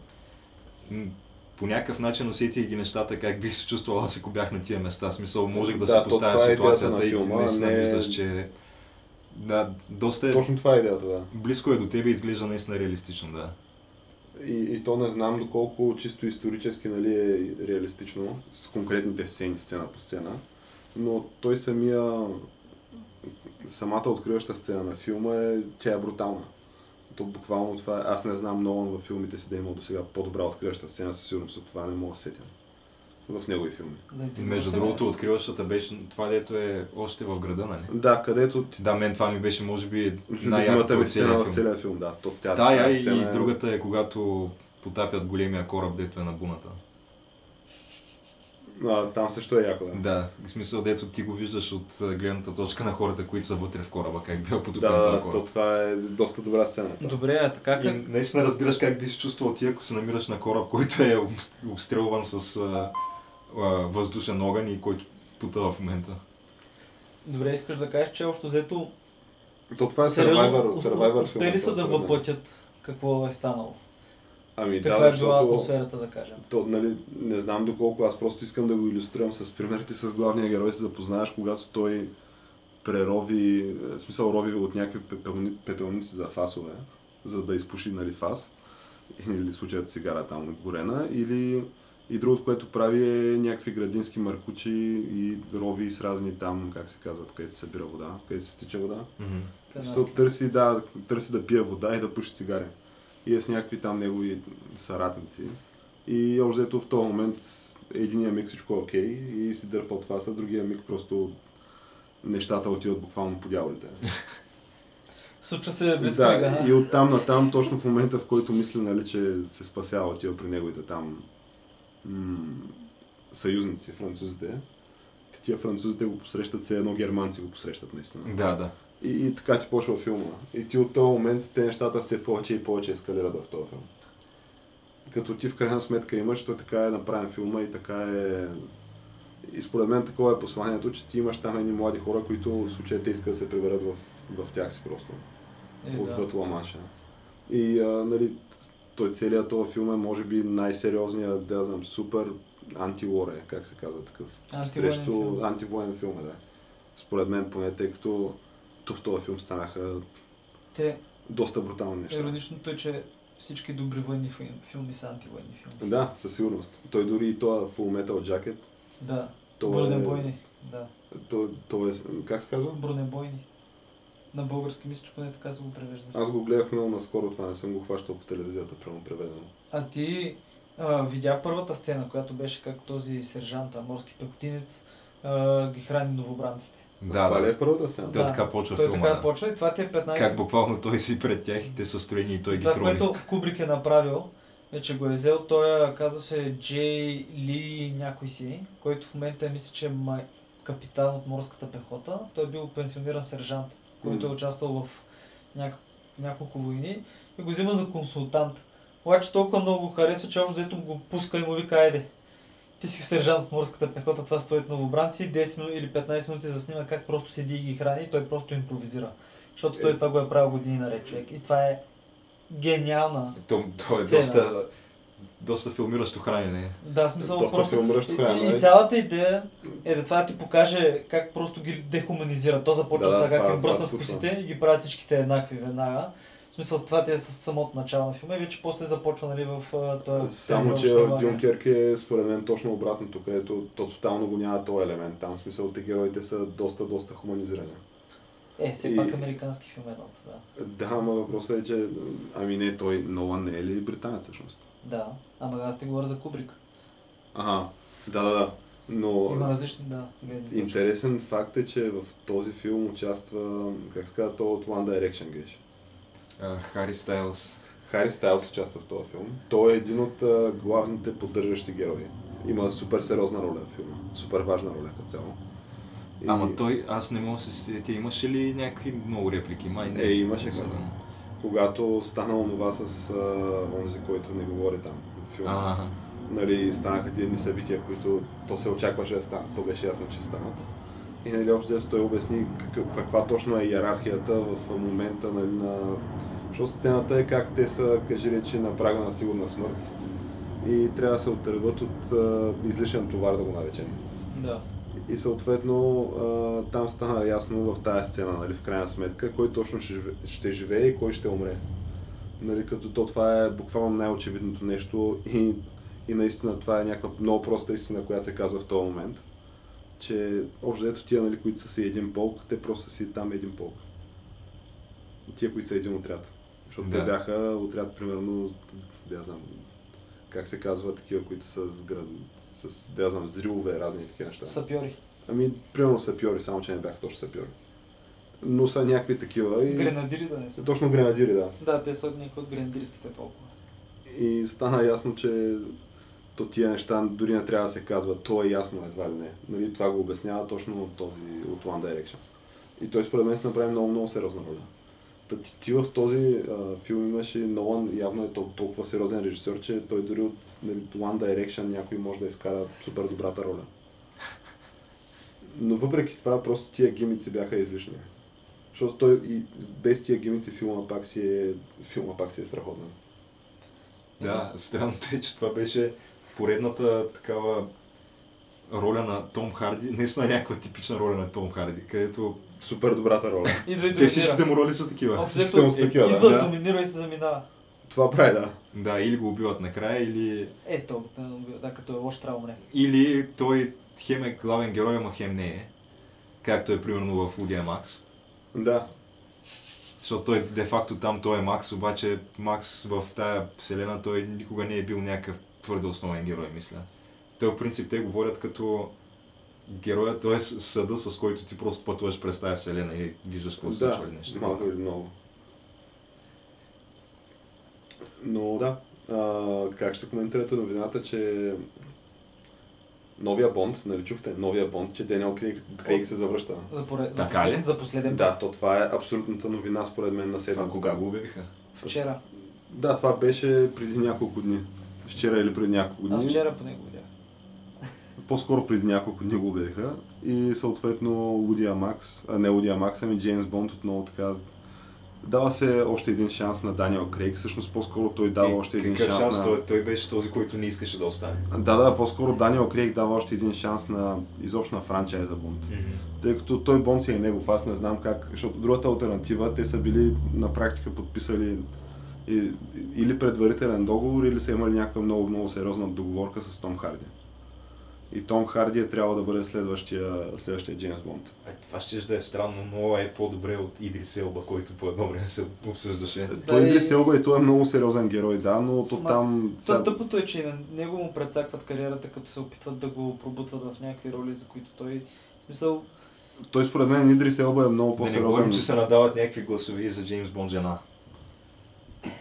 Speaker 2: по някакъв начин усетих ги нещата, как бих се чувствал аз ако бях на тия места. Смисъл, можех да,
Speaker 1: Да, то
Speaker 2: поставя
Speaker 1: е
Speaker 2: ситуацията
Speaker 1: на
Speaker 2: и ти наистина
Speaker 1: не-
Speaker 2: виждаш, че да, доста е,
Speaker 1: Точно това е идеята, да.
Speaker 2: близко е до тебе и изглежда наистина реалистично, да.
Speaker 1: И, и то не знам доколко чисто исторически нали, е реалистично с конкретните сцени, сцена по сцена, но той самия, самата откриваща сцена на филма е, тя е брутална. То буквално това е, аз не знам Нолан във филмите си да е имал до сега по-добра откриваща сцена, със сигурност от това не мога да се сетя. В негови филми.
Speaker 2: Между другото, откриващата беше това, дето е още в града, нали?
Speaker 1: Да, където ти-
Speaker 2: Да, мен това ми беше, може би, най-якото
Speaker 1: ми сцена
Speaker 2: целия
Speaker 1: в
Speaker 2: филм.
Speaker 1: целия филм, да. То, тя,
Speaker 2: Тая
Speaker 1: тази
Speaker 2: и
Speaker 1: сцена е-
Speaker 2: другата е когато потапят големия кораб, дето е на буната.
Speaker 1: А, там също е яко, да.
Speaker 2: Да, в смисъл, дето ти го виждаш от гледната точка на хората, които са вътре в кораба, как бил потопен
Speaker 1: Да,
Speaker 2: този
Speaker 1: да,
Speaker 2: кораб.
Speaker 1: то, това е доста добра сцена. Това.
Speaker 3: Добре, а така
Speaker 2: И
Speaker 3: как...
Speaker 2: наистина разбираш как би се чувствал ти, ако се намираш на кораб, който е об- обстрелван с а, въздушен огън и който потъва в момента.
Speaker 3: Добре, искаш да кажеш, че общо взето
Speaker 1: То това е Survivor, Survivor
Speaker 3: успели са да въплътят какво е станало.
Speaker 1: Ами
Speaker 3: Каква
Speaker 1: да,
Speaker 3: е била атмосферата, да кажем.
Speaker 1: То, нали, не знам доколко, аз просто искам да го иллюстрирам с примерите с главния герой, се запознаеш, когато той прерови, в смисъл рови от някакви пепелни, пепелници за фасове, за да изпуши нали, фас, или случаят цигара там горена, или и другото, което прави е някакви градински маркучи и рови с разни там, как се казват, където се събира вода, където се стича вода. Смисъл, търси, да, търси да пие вода и да пуши цигари. И е с някакви там негови съратници. И общо взето в този момент единия миг всичко е окей и си дърпа от фаса, другия миг просто нещата отиват буквално по дяволите.
Speaker 3: Случва се
Speaker 1: Да,
Speaker 3: блицкрига.
Speaker 1: и оттам натам, точно в момента, в който мисля, нали, че се спасява, отива при неговите там м- съюзници, французите. Тия французите го посрещат, все едно германци го посрещат наистина.
Speaker 2: Да, да.
Speaker 1: И, и така ти почва филма. И ти от този момент те нещата все повече и повече ескалират в този филм. като ти в крайна сметка имаш, то така е направен филма и така е... И според мен такова е посланието, че ти имаш там едни млади хора, които в случая те искат да се превърят в, в тях си просто.
Speaker 3: Е, да.
Speaker 1: отвъд Ламанша. И а, нали, той целият този филм е може би най-сериозният, да знам, супер антивор е, как се казва такъв.
Speaker 3: Антивоенен
Speaker 1: срещу
Speaker 3: филм.
Speaker 1: антивоенен филм е, да. Според мен поне, тъй като тук в този филм станаха
Speaker 3: Те,
Speaker 1: доста брутални неща.
Speaker 3: ироничното е, че всички добри военни филми, филми са антивоенни филми.
Speaker 1: Да, със сигурност. Той дори и този Full Metal Jacket,
Speaker 3: Да.
Speaker 1: то
Speaker 3: Бронебойни. Да.
Speaker 1: е, то, то е, как се казва?
Speaker 3: Бронебойни. На български мисля, че поне така се го превежда.
Speaker 1: Аз го гледах много наскоро, това не съм го хващал по телевизията, прямо преведено.
Speaker 3: А ти а, видя първата сцена, която беше как този сержант, морски пехотинец, а, ги храни новобранците.
Speaker 2: Да,
Speaker 1: това
Speaker 2: да.
Speaker 1: ли е първата сцена?
Speaker 2: Той
Speaker 3: Да.
Speaker 2: така почва
Speaker 3: Той
Speaker 2: филма.
Speaker 3: така
Speaker 2: да.
Speaker 3: почва и това ти е 15
Speaker 2: Как буквално той си пред тях и те са строени и той
Speaker 3: И
Speaker 2: ги
Speaker 3: това,
Speaker 2: трони.
Speaker 3: което Кубрик е направил, е, че го е взел, той е, казва се Джей Ли някой си, който в момента е, мисля, че е май... капитан от морската пехота. Той е бил пенсиониран сержант, който е участвал в няк... няколко войни и го взима за консултант. Обаче толкова много го харесва, че още дето го пуска и му вика, айде, ти си сержант от морската пехота, това са твоите новобранци, 10 минути или 15 минути заснима как просто седи и ги храни той просто импровизира. Защото той
Speaker 1: Е.
Speaker 3: това го е правил години наред човек. И това е гениална.
Speaker 2: То, то е
Speaker 3: Сцена.
Speaker 2: доста, доста филмиращо хранене.
Speaker 3: Да, смисъл
Speaker 1: Доста
Speaker 3: просто...
Speaker 1: филмиращо
Speaker 3: И,
Speaker 1: края,
Speaker 3: и, и цялата идея е да това да ти покаже как просто ги дехуманизира. То започва
Speaker 1: Да,
Speaker 3: с
Speaker 1: да,
Speaker 3: това как им
Speaker 1: това
Speaker 3: бръснат косите и ги правят всичките еднакви веднага. В смисъл това ти е с самото начало на филма и вече после започва нали, в този
Speaker 1: Само, че в Дюнкерк е според мен точно обратното, където то тотално го няма този елемент. Там в смисъл те героите са доста, доста хуманизирани.
Speaker 3: Е, все
Speaker 1: И-
Speaker 3: пак американски филм е едното, да.
Speaker 1: Да, ама въпросът е, че ами не, той Нолан не е ли британец всъщност?
Speaker 3: Да, ама аз ти говоря за Кубрик.
Speaker 1: Ага, да, да, да. Но
Speaker 3: Има различни, да, гледни точки.
Speaker 1: интересен факт е, че в този филм участва, как се казва, той от One Direction геш.
Speaker 2: Хари Стайлс.
Speaker 1: Хари Стайлс участва в този филм. Той е един от а, главните поддържащи герои. Има супер сериозна роля в филма. Супер важна роля като цяло. И-
Speaker 2: Ама той, аз не мога да се сетя, имаше ли някакви много реплики? Май не.
Speaker 1: Е, имаше.
Speaker 2: Особено.
Speaker 1: Когато стана онова с а, онзи, който не говори там в филма.
Speaker 2: Ага.
Speaker 1: нали, станаха ти едни събития, които то се очакваше да станат. То беше ясно, че станат. И нали, общо взето той обясни какъв, каква точно е иерархията в момента нали, на... Защото сцената е как те са, кажи речи, на прага на сигурна смърт и трябва да се отърват от а, излишен товар, да го наречем.
Speaker 3: Да.
Speaker 1: И съответно а, там стана ясно в тази сцена, нали, в крайна сметка, кой точно ще, живе, ще живее и кой ще умре. Нали, като то това е буквално най-очевидното нещо и, и наистина това е някаква много проста истина, която се казва в този момент. Че общо взето тия, нали, които са си един полк, те просто са си там един полк. Тия, които са един отряд. Защото
Speaker 2: Да.
Speaker 1: те бяха отряд, примерно, да знам, как се казва, такива, които са с, град, с да знам, зрилове, разни такива неща.
Speaker 3: Сапьори.
Speaker 1: Ами, примерно сапьори, само че не бяха точно сапьори. Но са някакви такива и...
Speaker 3: Гренадири да не са.
Speaker 1: Точно гренадири, да.
Speaker 3: Да, те са някои от гренадирските полкове.
Speaker 1: И стана ясно, че то тия неща дори не трябва да се казва, то е ясно едва ли не. Нали, това го обяснява точно от този, от One Direction. И той според мен се направи много, много сериозна роля. Ти, ти в този а, филм имаше Нолан, явно е толкова, толкова сериозен режисьор, че той дори от нали, One Direction някой може да изкара супер добрата роля. Но въпреки това, просто тия гимици бяха излишни. Защото той и без тия гимици филма пак си е, филма пак си е страхотен.
Speaker 2: Да, странното е, че това беше поредната такава роля на Том Харди, наистина някаква типична роля на Том Харди, където
Speaker 1: Супер добрата роля.
Speaker 3: Идва и
Speaker 2: те всичките му роли са такива.
Speaker 3: Общо
Speaker 1: Всичките му са такива, да.
Speaker 3: Идва,
Speaker 2: Да.
Speaker 3: доминира и се заминава.
Speaker 1: Това прави, да.
Speaker 2: Да, или го убиват накрая, или,
Speaker 3: Ето, обикновено убива. да, като е лош трябва умре.
Speaker 2: или той хем е главен герой, ама хем не е. Както е примерно в Лудия Макс.
Speaker 1: Да.
Speaker 2: Защото той де-факто там той е Макс, обаче Макс в тая вселена той никога не е бил някакъв твърде основен герой, мисля. Те в принцип те говорят като героя, т.е. съда, с който ти просто пътуваш през тази вселена и виждаш какво се
Speaker 1: да,
Speaker 2: случва или нещо.
Speaker 1: малко или много. Но да, а, как ще коментирате новината, че новия Бонд, нали чухте, новия Бонд, че Дениел Крейг, Крейг се завръща.
Speaker 3: За, поред... за, послед... за последен
Speaker 1: Да, то това е абсолютната новина според мен на седмицата.
Speaker 2: кога го обявиха?
Speaker 3: Вчера.
Speaker 1: Да, това беше преди няколко дни. вчера или преди няколко дни.
Speaker 3: Аз вчера по него видях.
Speaker 1: По-скоро преди няколко дни го обявиха. И съответно Удия Макс, а не Удия Макс, ами Джеймс Бонд отново така Дава се още един шанс на Даниел Крейг, всъщност по-скоро той дава
Speaker 2: И
Speaker 1: още един шанс,
Speaker 2: шанс
Speaker 1: на...
Speaker 2: той, той беше този, който не искаше да остане.
Speaker 1: Да, да, по-скоро Даниел Крейг дава още един шанс на изобщо на франчайза Бонд. Тъй като той Бонд си е негов, аз не знам как, защото другата альтернатива, те са били на практика подписали и, или предварителен договор, или са имали някаква много, много сериозна договорка с Том Харди. И Том Харди е трябва да бъде следващия, следващия Джеймс Бонд.
Speaker 2: Е, това ще да е странно, но е по-добре от Идрис Елба, който по едно време се обсъждаше.
Speaker 1: той
Speaker 3: и-
Speaker 1: Идрис Елба и той е много сериозен герой, да, но то
Speaker 3: Ма,
Speaker 1: там...
Speaker 3: Та, тъпото е, че на него му прецакват кариерата, като се опитват да го пробутват в някакви роли, за които той... В смисъл,
Speaker 1: Той според мен Идрис Елба е много
Speaker 2: Да не
Speaker 1: по-сериозен.
Speaker 2: говорим, че се надават някакви гласови за Джеймс Бонд жена.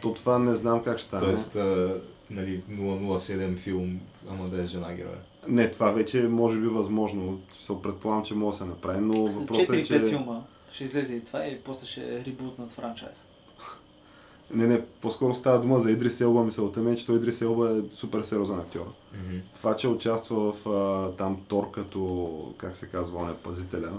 Speaker 1: То това не знам как ще стане.
Speaker 2: Тоест, а, нали, 007 филм, ама да е жена героя.
Speaker 1: Не, това вече е може би възможно. Се предполагам, че може да се направи, но въпросът е,
Speaker 3: 4-5
Speaker 1: че...
Speaker 3: филма ще излезе и това и после ще е ребут над франчайз.
Speaker 1: Не, не, по-скоро става дума за Идрис Елба. Мисълта ми е, че той Идрис Елба е супер сериозен актьор. Това, че участва в а, там Тор като, как се казва, он е пазителя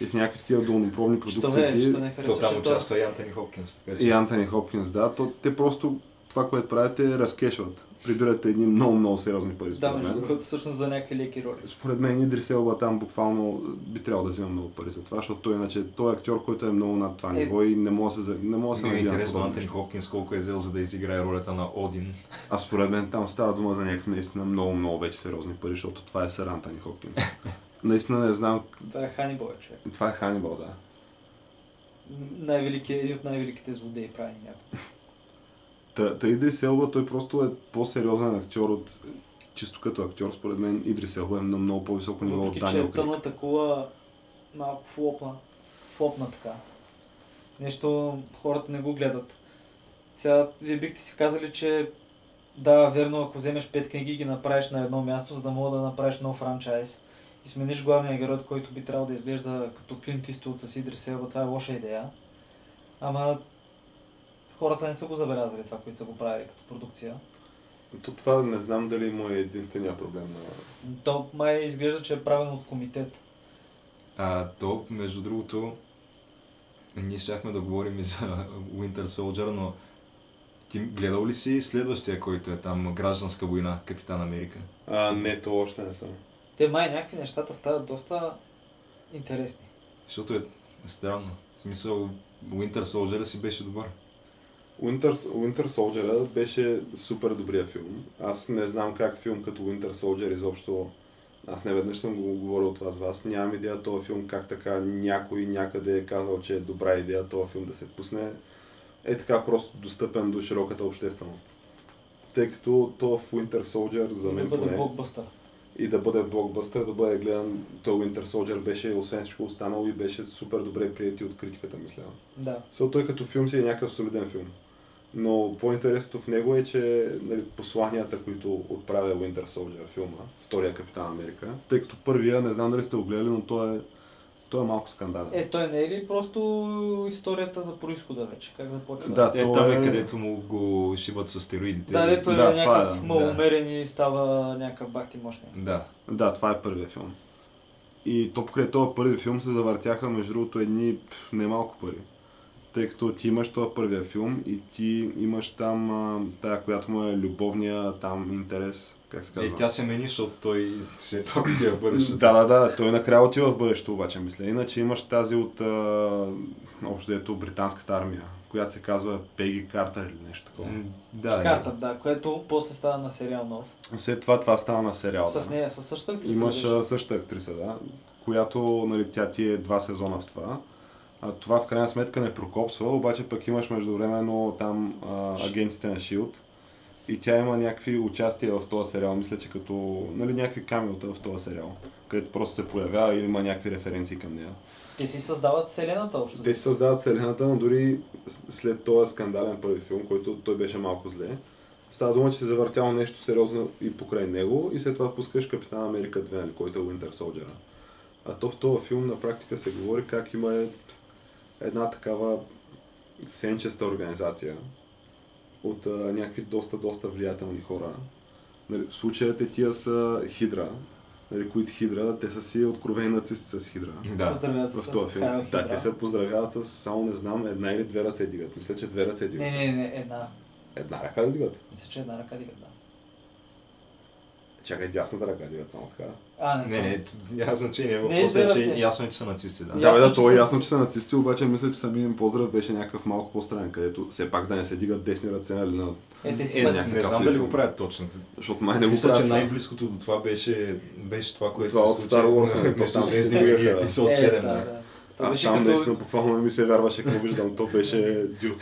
Speaker 1: и в някакви такива долнопробни
Speaker 3: Що бе,
Speaker 1: продукции.
Speaker 3: що не
Speaker 2: То там участва и Антони Хопкинс, така че.
Speaker 1: И Антони Хопкинс, да, то те просто това, което правят е разкешват. Прибирате едни много, много сериозни пари,
Speaker 3: Да, между другото, всъщност за някакви леки роли.
Speaker 1: Според мен Идрис Елба там буквално би трябвало да взема много пари за това, защото той иначе той е актьор, който е много над това
Speaker 3: Е,
Speaker 1: ниво и не може да се, за- не може да се
Speaker 2: Ми е интересно Антони. Хопкинс колко е взел за да изиграе ролята на Один.
Speaker 1: А според мен там става дума за някакви наистина много, много вече сериозни пари, защото това е сър Антони Хопкинс. наистина не знам.
Speaker 3: Това е Ханибал, е човек.
Speaker 1: Това е Ханибал, да.
Speaker 3: Най-велики, един от най-великите злодеи прави някой.
Speaker 1: Та, та Идрис Елба, той просто е по-сериозен актьор от чисто като актьор, според мен Идрис Елба е на много по-високо ниво от
Speaker 3: Въпреки, че
Speaker 1: Даниел
Speaker 3: е
Speaker 1: Крейг.
Speaker 3: тъмната кула малко флопна. Флопна така. Нещо хората не го гледат. Сега, вие бихте си казали, че да, верно, ако вземеш пет книги и ги направиш на едно място, за да мога да направиш нов франчайз и смениш главния герой, който би трябвало да изглежда като Клинт Иствуд с Идрис Елба, това е лоша идея. Ама хората не са го забелязали това, което са го правили като продукция.
Speaker 1: То това не знам дали му е единствения проблем на...
Speaker 3: То май изглежда, че е правено от комитет.
Speaker 2: А, то, между другото, ние щяхме да говорим и за Winter Soldier, но ти гледал ли си следващия, който е там Гражданска война, Капитан Америка?
Speaker 1: А, не, то още не съм.
Speaker 3: Те май някакви нещата стават доста интересни.
Speaker 2: Защото е странно. В смисъл, Winter Soldier си беше добър.
Speaker 1: Winter, Winter Soldier беше супер добрия филм. Аз не знам как филм като Winter Soldier изобщо... Аз не веднъж съм го говорил от вас. Вас нямам идея този филм как така някой някъде е казал, че е добра идея този филм да се пусне. Е така просто достъпен до широката общественост. Тъй като то в Winter Soldier за
Speaker 3: да
Speaker 1: мен
Speaker 3: бъде
Speaker 1: поне,
Speaker 3: блокбъстър.
Speaker 1: и да бъде блокбъстър, да бъде гледан, то Winter Soldier беше, освен всичко останало, и беше супер добре приети от критиката, мисля.
Speaker 3: Да.
Speaker 1: So, той като филм си е някакъв солиден филм. Но по-интересното в него е, че нали, посланията, които отправя Winter Soldier филма, втория Капитан Америка, тъй като първия, не знам дали сте го гледали, но той е, той е малко скандален.
Speaker 3: Е, той не е ли просто историята за происхода вече? Как започва?
Speaker 1: Да,
Speaker 2: е, там е,
Speaker 1: е-
Speaker 2: където му го шибат с стероидите.
Speaker 3: Да, дето е
Speaker 1: Да, това
Speaker 3: някакъв
Speaker 1: е,
Speaker 3: малоумерен и става някакъв бахти мощния.
Speaker 2: Да.
Speaker 1: Да, това е първия филм. И то покрай този първи филм се завъртяха между другото едни немалко пари. Тъй като ти имаш този първия филм и ти имаш там а, тая, която му е любовния там интерес, как се казва?
Speaker 2: Е, тя се мени, защото той се пак отива в бъдещето.
Speaker 1: Да, да, да, той накрая отива в бъдещето обаче, мисля. Иначе имаш тази от а, общо взето британската армия, която се казва Пеги Картер или нещо такова.
Speaker 2: М, Да,
Speaker 3: Карта, да, което после става на сериал нов.
Speaker 1: След това това става на сериал.
Speaker 3: С
Speaker 1: да.
Speaker 3: нея, със същата актриса.
Speaker 1: Имаш
Speaker 3: беше.
Speaker 1: същата актриса, да, която, нали, тя ти е два сезона в това. А, това в крайна сметка не прокопсва, обаче пък имаш междувременно там а, агентите на SHIELD. И тя има някакви участия в този сериал, мисля, че като, нали, някакви камиота в този сериал, където просто се появява и има някакви референции към нея.
Speaker 3: Те си създават вселената общо.
Speaker 1: Те си създават вселената, но дори след този скандален първи филм, който той беше малко зле, става дума, че се завъртяло нещо сериозно и покрай него и след това пускаш Капитан Америка 2, нали, който е Winter Soldier. А то в този филм на практика се говори как има една такава сенчеста организация от а, някакви доста, доста влиятелни хора, Нали, в случая те тия са хидра, нали, които хидра, те са си откровени нацисти с хидра.
Speaker 2: Да.
Speaker 3: Поздравят се
Speaker 1: В
Speaker 3: с
Speaker 1: този филм.
Speaker 3: Хайл
Speaker 1: Да,
Speaker 3: Хидра.
Speaker 1: те се поздравяват с, само не знам, една или две ръце дигат. Мисля, че две ръце дигат.
Speaker 3: Не, не, не, една.
Speaker 1: Една ръка ли дигат?
Speaker 3: Мисля, че една ръка дигат, да.
Speaker 1: Чакай, дясната ръка дигат само така.
Speaker 3: А, не
Speaker 2: Не,
Speaker 3: знам.
Speaker 2: не, няма значение.
Speaker 3: Не,
Speaker 2: Въпросът
Speaker 3: избират
Speaker 2: е, че ясно е, че са нацисти, да.
Speaker 1: Да, бе, да, то е ясно, че са нацисти, обаче мисля, че самият им поздрав беше някакъв малко по-странен, където все пак да не се дигат десни ръце, нали, на...
Speaker 3: Е, те си
Speaker 2: Е,
Speaker 1: някакви
Speaker 2: не знам дали го правят точно.
Speaker 1: Защото май не го
Speaker 2: Мисля,
Speaker 1: правят.
Speaker 2: че
Speaker 1: това.
Speaker 2: най-близкото до това беше, беше това, което
Speaker 1: Това
Speaker 2: се
Speaker 1: от
Speaker 2: случи
Speaker 1: Star Wars,
Speaker 2: на-
Speaker 1: нали,
Speaker 2: между Звездни епизод
Speaker 3: Е,
Speaker 2: 7.
Speaker 3: да,
Speaker 2: да.
Speaker 3: да. То
Speaker 1: Аз
Speaker 3: беше
Speaker 1: там наистина буквално не ми се вярваше какво виждам. То беше дюд.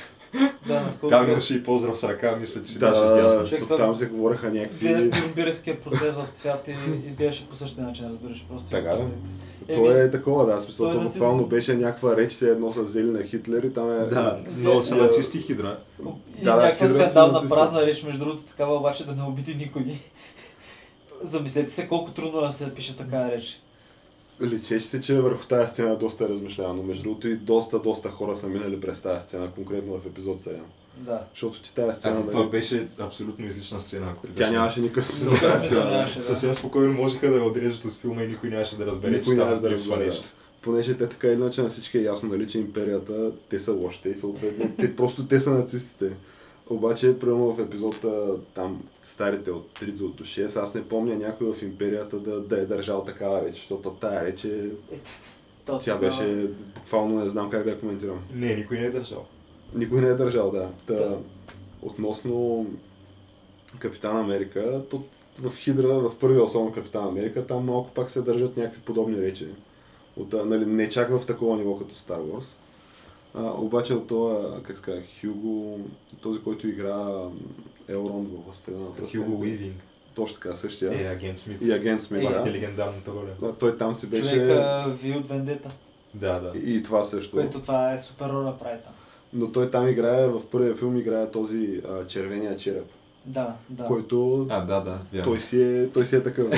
Speaker 3: Да, наскоро.
Speaker 2: Там имаше и поздрав с ръка, мисля, че
Speaker 1: Да,
Speaker 2: беше с
Speaker 3: Човек,
Speaker 1: там се говореха някакви...
Speaker 3: Нюрнбергския процес в цвят и изглеждаше по същия начин, разбираш. Просто
Speaker 1: Така, да.
Speaker 3: Еми,
Speaker 1: То е такова, да, смисъл,
Speaker 3: е
Speaker 1: то буквално беше някаква реч, се едно с зели на Хитлер и там е...
Speaker 2: Да, много са
Speaker 1: Е,
Speaker 2: нацисти хидра.
Speaker 3: И
Speaker 1: Да, да,
Speaker 3: някаква
Speaker 1: хидра са
Speaker 3: скандална празна реч, между другото, такава обаче да не обиди никой. Замислете се колко трудно да се пише такава реч.
Speaker 1: Личеше се, че върху тази сцена е доста размишлявано. Между другото и доста, доста хора са минали през тази сцена, конкретно в епизод 7.
Speaker 3: Да.
Speaker 1: Защото ти тази
Speaker 2: А,
Speaker 1: сцена,
Speaker 2: това
Speaker 1: нали,
Speaker 2: беше абсолютно излишна сцена. ако
Speaker 1: тя нямаше никакъв смисъл тази сцена.
Speaker 2: Съвсем спокойно можеха да я отрежат от филма и никой нямаше да разбере,
Speaker 1: Никой
Speaker 2: че
Speaker 1: нямаше
Speaker 2: там
Speaker 1: да разбере,
Speaker 2: нещо.
Speaker 1: Понеже те така или иначе на всички е ясно, нали, че империята, те са лошите и съответно, те просто те са нацистите. Обаче, примерно в епизода там старите от 3 до, до 6, аз не помня някой в империята да, да е държал такава реч, защото тая реч е...
Speaker 3: Е, то-
Speaker 1: Тя
Speaker 3: тогава-
Speaker 1: беше буквално не знам как да я коментирам.
Speaker 2: Не, никой не е държал.
Speaker 1: Никой не е държал, да. Та,
Speaker 3: Да.
Speaker 1: Относно Капитан Америка, то в Хидра, в първия особено Капитан Америка, там малко пак се държат някакви подобни речи. От, нали, не чак в такова ниво като Star Wars. А, обаче от това, как ска, Хюго, този, който игра Елрон в Властелина.
Speaker 2: Хюго Уивинг
Speaker 1: Точно така, същия.
Speaker 2: е агент Смит.
Speaker 1: И агент Смит,
Speaker 3: Е,
Speaker 1: да.
Speaker 2: Е легендарната роля.
Speaker 1: Той там си беше...
Speaker 3: Човека ви от Вендета.
Speaker 2: Да, да.
Speaker 1: И, и това също.
Speaker 3: Което това е супер роля прави там.
Speaker 1: Но той там играе, в първия филм играе този а, червения череп,
Speaker 3: Да, да.
Speaker 1: който
Speaker 2: А, да, да, вярно.
Speaker 1: Той си е, той си е такъв. Да.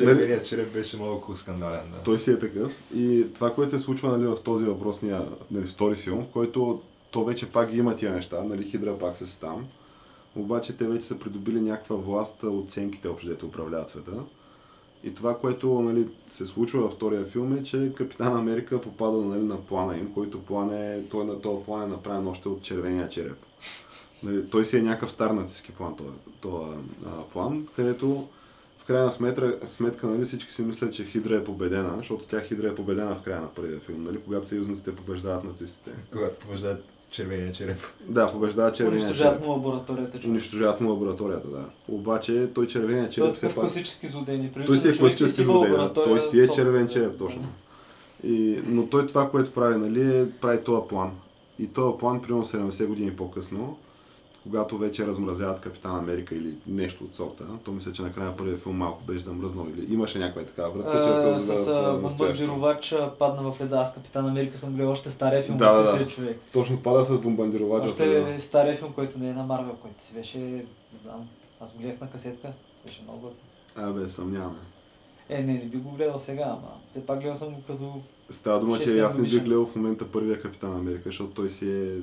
Speaker 1: Нали,
Speaker 2: череп беше малко скандален, да.
Speaker 1: той си е такъв. И това, което се случва нали, в този въпросния нали, втори филм, в който то вече пак ги има тия неща, нали, Хидра пак са там. Обаче те вече са придобили някаква власт от сенките, общо дето управляват света. И това, което нали, се случва във втория филм е, че Капитан Америка попада нали, на плана им, който план е, той на този план е направен още от червения череп. Нали, той си е някакъв стар нацистски план, този, този а, план, където в крайна сметка, сметка нали, всички си мислят, че Хидра е победена, защото тя Хидра е победена в края на първия филм, нали, когато съюзниците побеждават нацистите.
Speaker 2: Когато побеждават червения череп.
Speaker 1: Да, побеждава червения
Speaker 3: Унищожават
Speaker 1: череп.
Speaker 3: му лабораторията. човек.
Speaker 1: Унищожават му лабораторията, да. Обаче той червения
Speaker 3: Той е
Speaker 1: череп
Speaker 3: такъв
Speaker 1: пак...
Speaker 3: класически злодей.
Speaker 1: Той си е класически злодей, да. Той си е червен череп, точно. И, но той това, което прави, нали, е, прави този план. И този план, примерно 70 години по-късно, когато вече размразяват Капитан Америка или нещо от сорта, то мисля, че накрая на първия филм малко беше замръзнал или имаше някаква такава вратка, че се
Speaker 3: А,
Speaker 1: озове
Speaker 3: С бомбардировач а, падна в леда. Аз Капитан Америка съм гледал още стария филм.
Speaker 1: Да, да, да.
Speaker 3: е човек.
Speaker 1: Точно пада с бомбардировача.
Speaker 3: Още стария филм, който не е на Марвел, който си беше, не знам, аз го гледах на касетка, беше много готин.
Speaker 1: Абе, съмняваме.
Speaker 3: Е, не, не би го гледал сега, ама все пак гледал съм го като...
Speaker 1: Става дума, че
Speaker 3: 6-7
Speaker 1: аз не бих гледал в момента първия Капитан Америка, защото той си е...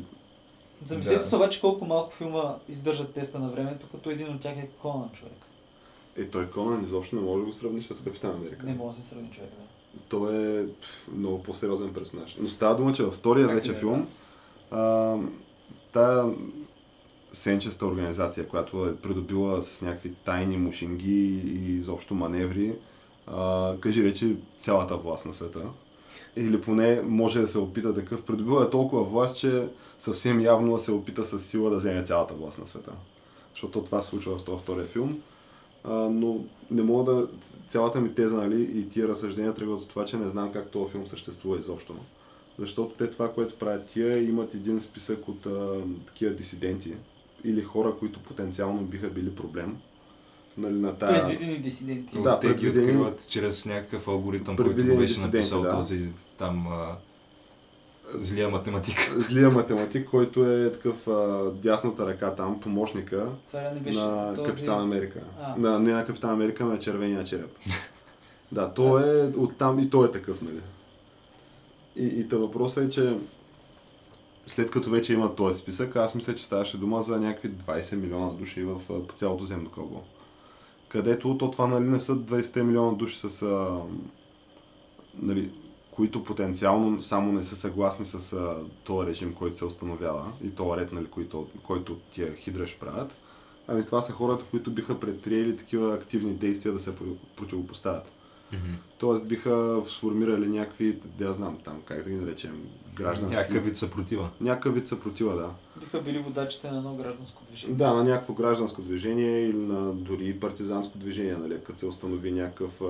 Speaker 3: Замислете
Speaker 2: Да.
Speaker 3: се обаче колко малко филма издържат теста на времето, като един от тях е Конан човек.
Speaker 1: Е, той Конан изобщо не може да го сравниш с Капитан Америка.
Speaker 3: Не мога да се сравни човек, да.
Speaker 1: Той е много по-сериозен персонаж. Но става дума, че във втория
Speaker 3: Как
Speaker 1: вече
Speaker 3: да
Speaker 1: филм, а, тая сенчеста организация, която е придобила с някакви тайни мушинги и изобщо маневри, а, кажи речи цялата власт на света. Или поне може да се опита такъв. Придобила е толкова власт, че съвсем явно се опита с сила да вземе цялата власт на света. Защото това се случва в този втория филм. А, но не мога да... Цялата ми теза, нали, и тия разсъждения тръгват от това, че не знам как този филм съществува изобщо. Защото те това, което правят тия, имат един списък от а, такива дисиденти или хора, които потенциално биха били проблем. Нали, на тая...
Speaker 3: Предвидени дисиденти.
Speaker 1: Да,
Speaker 2: те ги откриват чрез някакъв алгоритъм, който го беше написал
Speaker 1: да.
Speaker 2: този там а, злия математик.
Speaker 1: Злия математик, който е такъв а, дясната ръка там, помощника
Speaker 3: Това не беше
Speaker 1: на
Speaker 3: този...
Speaker 1: Капитан Америка.
Speaker 3: А.
Speaker 1: На, не на Капитан Америка, на червения череп. да, то е оттам и той е такъв, нали? И, и та въпросът е, че след като вече има този списък, аз мисля, че ставаше дума за някакви 20 милиона души в а, по цялото земно кълбо. Където то това нали, не са 20 милиона души с а, нали, които потенциално само не са съгласни с този режим, който се установява и този ред, нали, който, който тия хидраш правят. Ами това са хората, които биха предприели такива активни действия да се про- противопоставят. Тоест биха сформирали някакви, да я знам там, как да ги наречем, граждански...
Speaker 2: Някакъв вид съпротива.
Speaker 1: Някакъв вид съпротива, да.
Speaker 3: Биха били водачите на едно гражданско движение.
Speaker 1: Да, на някакво гражданско движение или на дори партизанско движение, нали, като се установи някакъв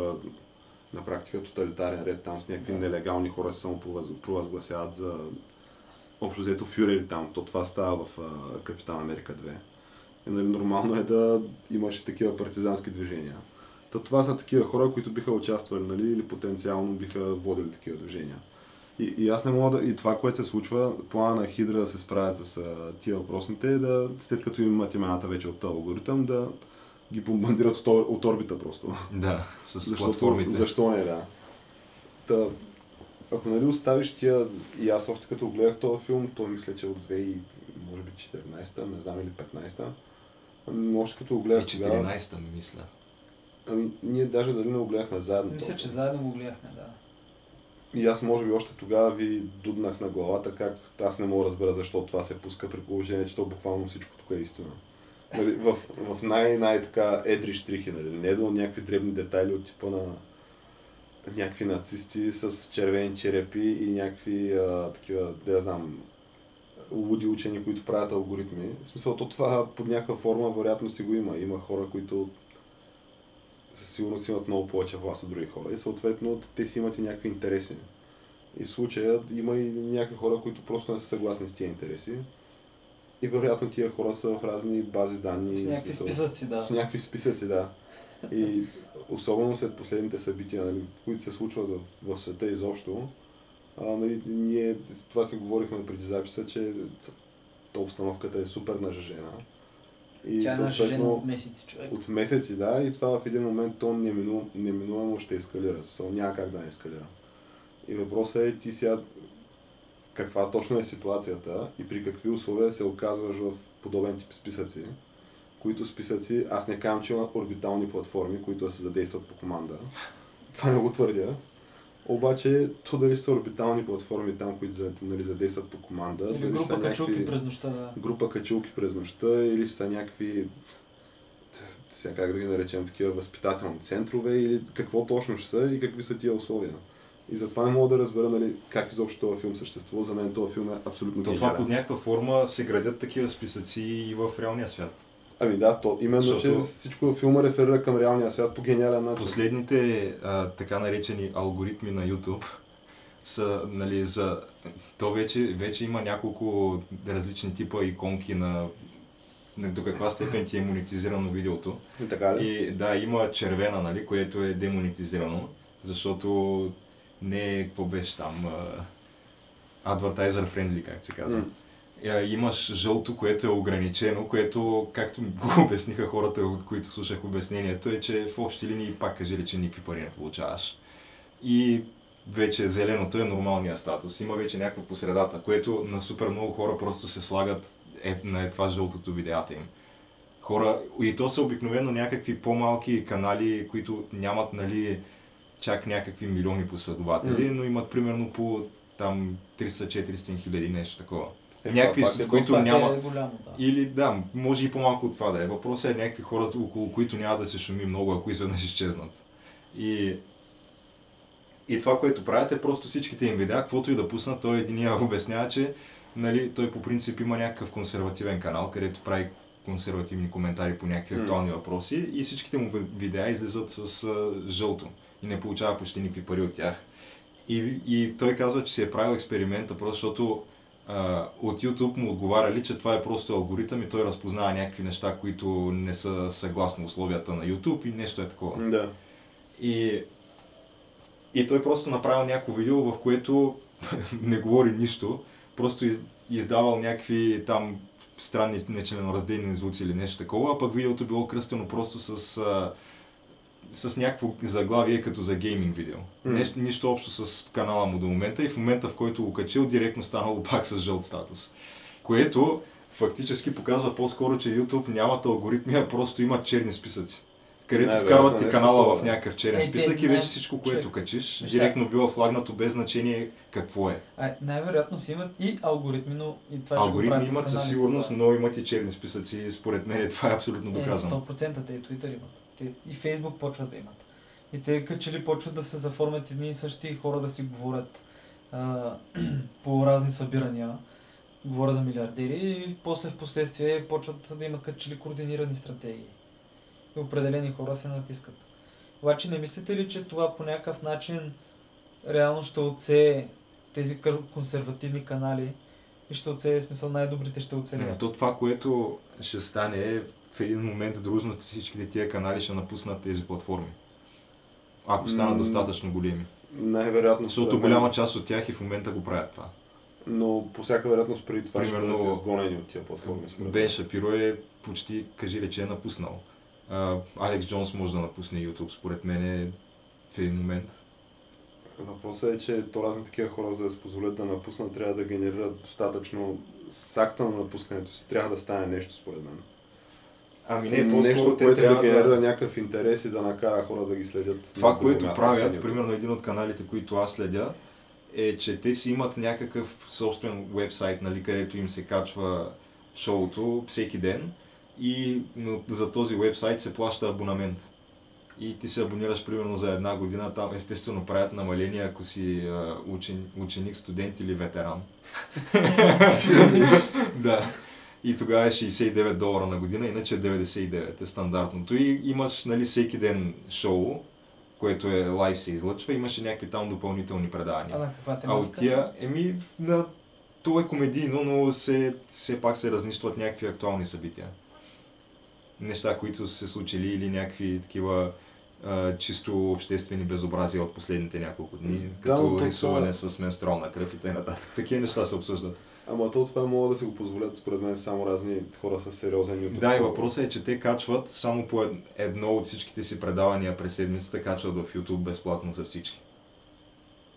Speaker 1: на практика тоталитарен ред там с някакви
Speaker 3: Да.
Speaker 1: нелегални хора се само провъз- провъзгласяват за общо взето фюрери там. То това става в Капитан Америка 2. И, нали, нормално е да имаш и такива партизански движения. Та това са такива хора, които биха участвали, нали, или потенциално биха водили такива движения. И, и аз не мога да... И това, което се случва, плана на Хидра да се справят с а, тия въпросните е да, след като имат имената вече от този алгоритъм, да ги бомбандират от, от орбита просто.
Speaker 2: Да, с
Speaker 1: Защото,
Speaker 2: платформите.
Speaker 1: Защо не, да. Та, ако нали оставиш тия, и аз още като гледах този филм, той мисля, че от 2000, може би 14-та, не знам или 15-та, но още като го
Speaker 2: И
Speaker 1: гледах тогава,
Speaker 2: 14-та, мисля.
Speaker 1: Ами, ние даже дали не го гледахме заедно.
Speaker 3: Мисля,
Speaker 1: толкова.
Speaker 3: че заедно го гледахме, да.
Speaker 1: И аз може би още тогава ви дуднах на главата как аз не мога да разбера защо това се пуска при положение, че то буквално всичко тук е истина. Нали, в, в най-най така едри штрихи, нали, не до някакви дребни детайли от типа на някакви нацисти с червени черепи и някакви а, такива, да знам, луди учени, които правят алгоритми. В смисъл, то това под някаква форма вероятно си го има. Има хора, които със сигурност имат много повече власт от други хора и съответно те си имат и някакви интереси. И в случая има и някакви хора, които просто не са съгласни с тия интереси. И вероятно тия хора са в разни бази данни.
Speaker 3: С някакви
Speaker 1: смисъл,
Speaker 3: списъци, да.
Speaker 1: С някакви списъци, да. И особено след последните събития, нали, които се случват в, в света изобщо, а, нали, ние това си говорихме преди записа, че обстановката е супер нажежена. И
Speaker 3: Тя е нажежена от месеци, човек.
Speaker 1: от месеци, да, и това в един момент то немину, неминуемо ще ескалира. Смисъл, няма как да не ескалира. И въпросът е ти сега каква точно е ситуацията и при какви условия се оказваш в подобен тип списъци, които списъци, аз не казвам, че има орбитални платформи, които да се задействат по команда. Това не го твърдя. Обаче, то дали са орбитални платформи там, които за- нали, задействат по команда,
Speaker 3: Или
Speaker 1: дали
Speaker 3: група
Speaker 1: са
Speaker 3: качулки
Speaker 1: някакви-
Speaker 3: през нощта, да.
Speaker 1: група качулки през нощта или са някакви сега как да ги наречем, такива възпитателни центрове или какво точно ще са и какви са тия условия. И затова не мога да разбера нали, как изобщо този филм съществува. За мен този филм е абсолютно
Speaker 2: То това под някаква форма се градят такива списъци и в реалния свят.
Speaker 1: Ами да, то, именно,
Speaker 2: Защото-
Speaker 1: че всичко филма реферира към реалния свят по гениален начин.
Speaker 2: Последните а, така наречени алгоритми на YouTube са, нали, за... То вече, вече има няколко различни типа иконки на, до каква степен ти е монетизирано видеото.
Speaker 1: И така ли?
Speaker 2: И да, има червена, нали, което е демонетизирано, защото не е, какво беше там, а, advertiser friendly, как се казва.
Speaker 1: М.
Speaker 2: Е, Имаш жълто, което е ограничено, което, както го обясниха хората, от които слушах обяснението, е, че в общи линии пак кажели, че никакви пари не получаваш. И вече зеленото е нормалния статус. Има вече някаква посредата, което на супер много хора просто се слагат е, на е това жълтото видеята им. Хора, и то са обикновено някакви по-малки канали, които нямат, нали, чак някакви милиони последователи,
Speaker 1: М.
Speaker 2: но имат примерно по там 300-400 хиляди, нещо такова.
Speaker 1: Е,
Speaker 2: някакви,
Speaker 1: това
Speaker 2: с
Speaker 1: е
Speaker 2: които няма...
Speaker 3: е голямо, да.
Speaker 2: Или да, може и по-малко от това да е. Въпросът е някакви хора, около които няма да се шуми много, ако изведнъж изчезнат. И, и това, което правят е просто всичките им видеа, каквото и да пуснат, той единия обяснява, че нали, той по принцип има някакъв консервативен канал, където прави консервативни коментари по някакви актуални въпроси и всичките му ви- видеа излизат с а, жълто и не получава почти никакви пари от тях. И, и той казва, че си е правил експеримента, просто защото а, от YouTube му отговаряли, че това е просто алгоритъм и той разпознава някакви неща, които не са съгласно условията на YouTube и нещо е такова.
Speaker 1: Да.
Speaker 2: И, и той просто направил някакво видео, в което не говори нищо, просто из- издавал някакви там странни нечленоразделни звуци или нещо такова, а пък видеото било кръстено просто с а, с някакво заглавие като за гейминг видео.
Speaker 1: М.
Speaker 2: Нещо, нищо общо с канала му до момента и в момента в който го качил, директно станало пак с жълт статус. Което фактически показва по-скоро, че YouTube нямат алгоритми, а просто имат черни списъци. Където
Speaker 1: Най-вероятно
Speaker 2: вкарват ти канала в някакъв черен
Speaker 3: Е,
Speaker 2: списък и вече всичко, което
Speaker 3: човек.
Speaker 2: качиш, директно бива флагнато без значение какво е.
Speaker 3: А, най-вероятно си имат и алгоритми, но и това, че го
Speaker 2: Алгоритми
Speaker 3: правят с
Speaker 2: имат със сигурност,
Speaker 3: това
Speaker 2: но имат и черни списъци. Според мен това е абсолютно
Speaker 3: Е,
Speaker 2: доказано.
Speaker 3: 100% те и Twitter имат. Те и Facebook почват да имат. И те като че ли почват да се заформят едни и същи хора да си говорят а, по разни събирания. Говоря за милиардери и после в последствие почват да имат като че ли координирани стратегии. И определени хора се натискат. Обаче не мислите ли, че това по някакъв начин реално ще отсее тези консервативни канали и ще оцелее, смисъл най-добрите ще
Speaker 2: Но
Speaker 3: оцелеят?
Speaker 2: то това, което ще стане е в един момент дружно всичките тия канали ще напуснат тези платформи. Ако станат
Speaker 1: М,
Speaker 2: достатъчно големи.
Speaker 1: Най-вероятно.
Speaker 2: Защото голяма част от тях и в момента го правят това.
Speaker 1: Но по всяка вероятност преди това
Speaker 2: Примерно,
Speaker 1: ще бъдат изгонени от тия платформи.
Speaker 2: Бен. Шапиро е почти, кажи рече, е напуснал. А, Алекс Джонс може да напусне YouTube, според мен е в един момент.
Speaker 1: Въпросът е, че то разни такива хора, за да се позволят да напуснат, трябва да генерират достатъчно с акта на напускането си. Трябва да стане нещо, според мен.
Speaker 2: Ами
Speaker 1: нещо, което да генерира някакъв интерес и да накара хора да ги следят.
Speaker 2: Това, което
Speaker 1: място,
Speaker 2: правят,
Speaker 1: освен
Speaker 2: примерно един от каналите, които аз следя, е, че те си имат някакъв собствен вебсайт, нали, където им се качва шоуто всеки ден и за този вебсайт се плаща абонамент. И ти се абонираш примерно за една година, там естествено правят намаления, ако си учен, ученик, студент или ветеран. да. И тогава е 69 долара на година, иначе е 99 е стандартното. И имаш нали, всеки ден шоу, което е лайв се излъчва, имаше някакви там допълнителни предавания.
Speaker 3: А на каква
Speaker 2: А от
Speaker 3: тематика?
Speaker 2: тия, еми, на, то е комедийно, но се, все пак се разнищват някакви актуални събития. Неща, които са се случили или някакви такива а, чисто обществени безобразия от последните няколко дни,
Speaker 1: Да,
Speaker 2: като рисуване
Speaker 1: са-
Speaker 2: с менструална кръв и т.н. Такива неща се обсъждат.
Speaker 1: Ама то това могат да си го позволят, според мен, само разни хора с сериозен YouTube.
Speaker 2: Да, и въпросът е, че те качват само по ед- едно от всичките си предавания през седмицата, качват в YouTube безплатно за всички.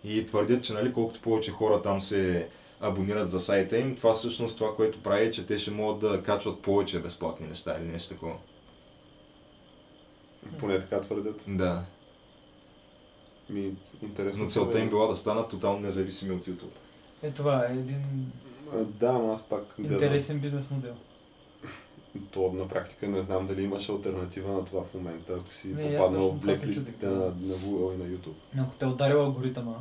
Speaker 2: И твърдят, че нали, колкото повече хора там се абонират за сайта им, това всъщност това, което прави е, че те ще могат да качват повече безплатни неща или нещо такова.
Speaker 1: Поне така твърдят.
Speaker 2: Да.
Speaker 1: Ми, интересно.
Speaker 2: Но целта
Speaker 1: това е.
Speaker 2: им била да станат тотално независими от YouTube.
Speaker 3: Е, това е един
Speaker 1: Да, ама аз пак
Speaker 3: интересен бизнес модел.
Speaker 1: То на практика не знам дали имаш альтернатива на това в момента, ако си
Speaker 3: Не,
Speaker 1: попаднал в блеклистите на,
Speaker 3: да.
Speaker 1: на Google и на YouTube.
Speaker 3: Ако те е ударил алгоритъма,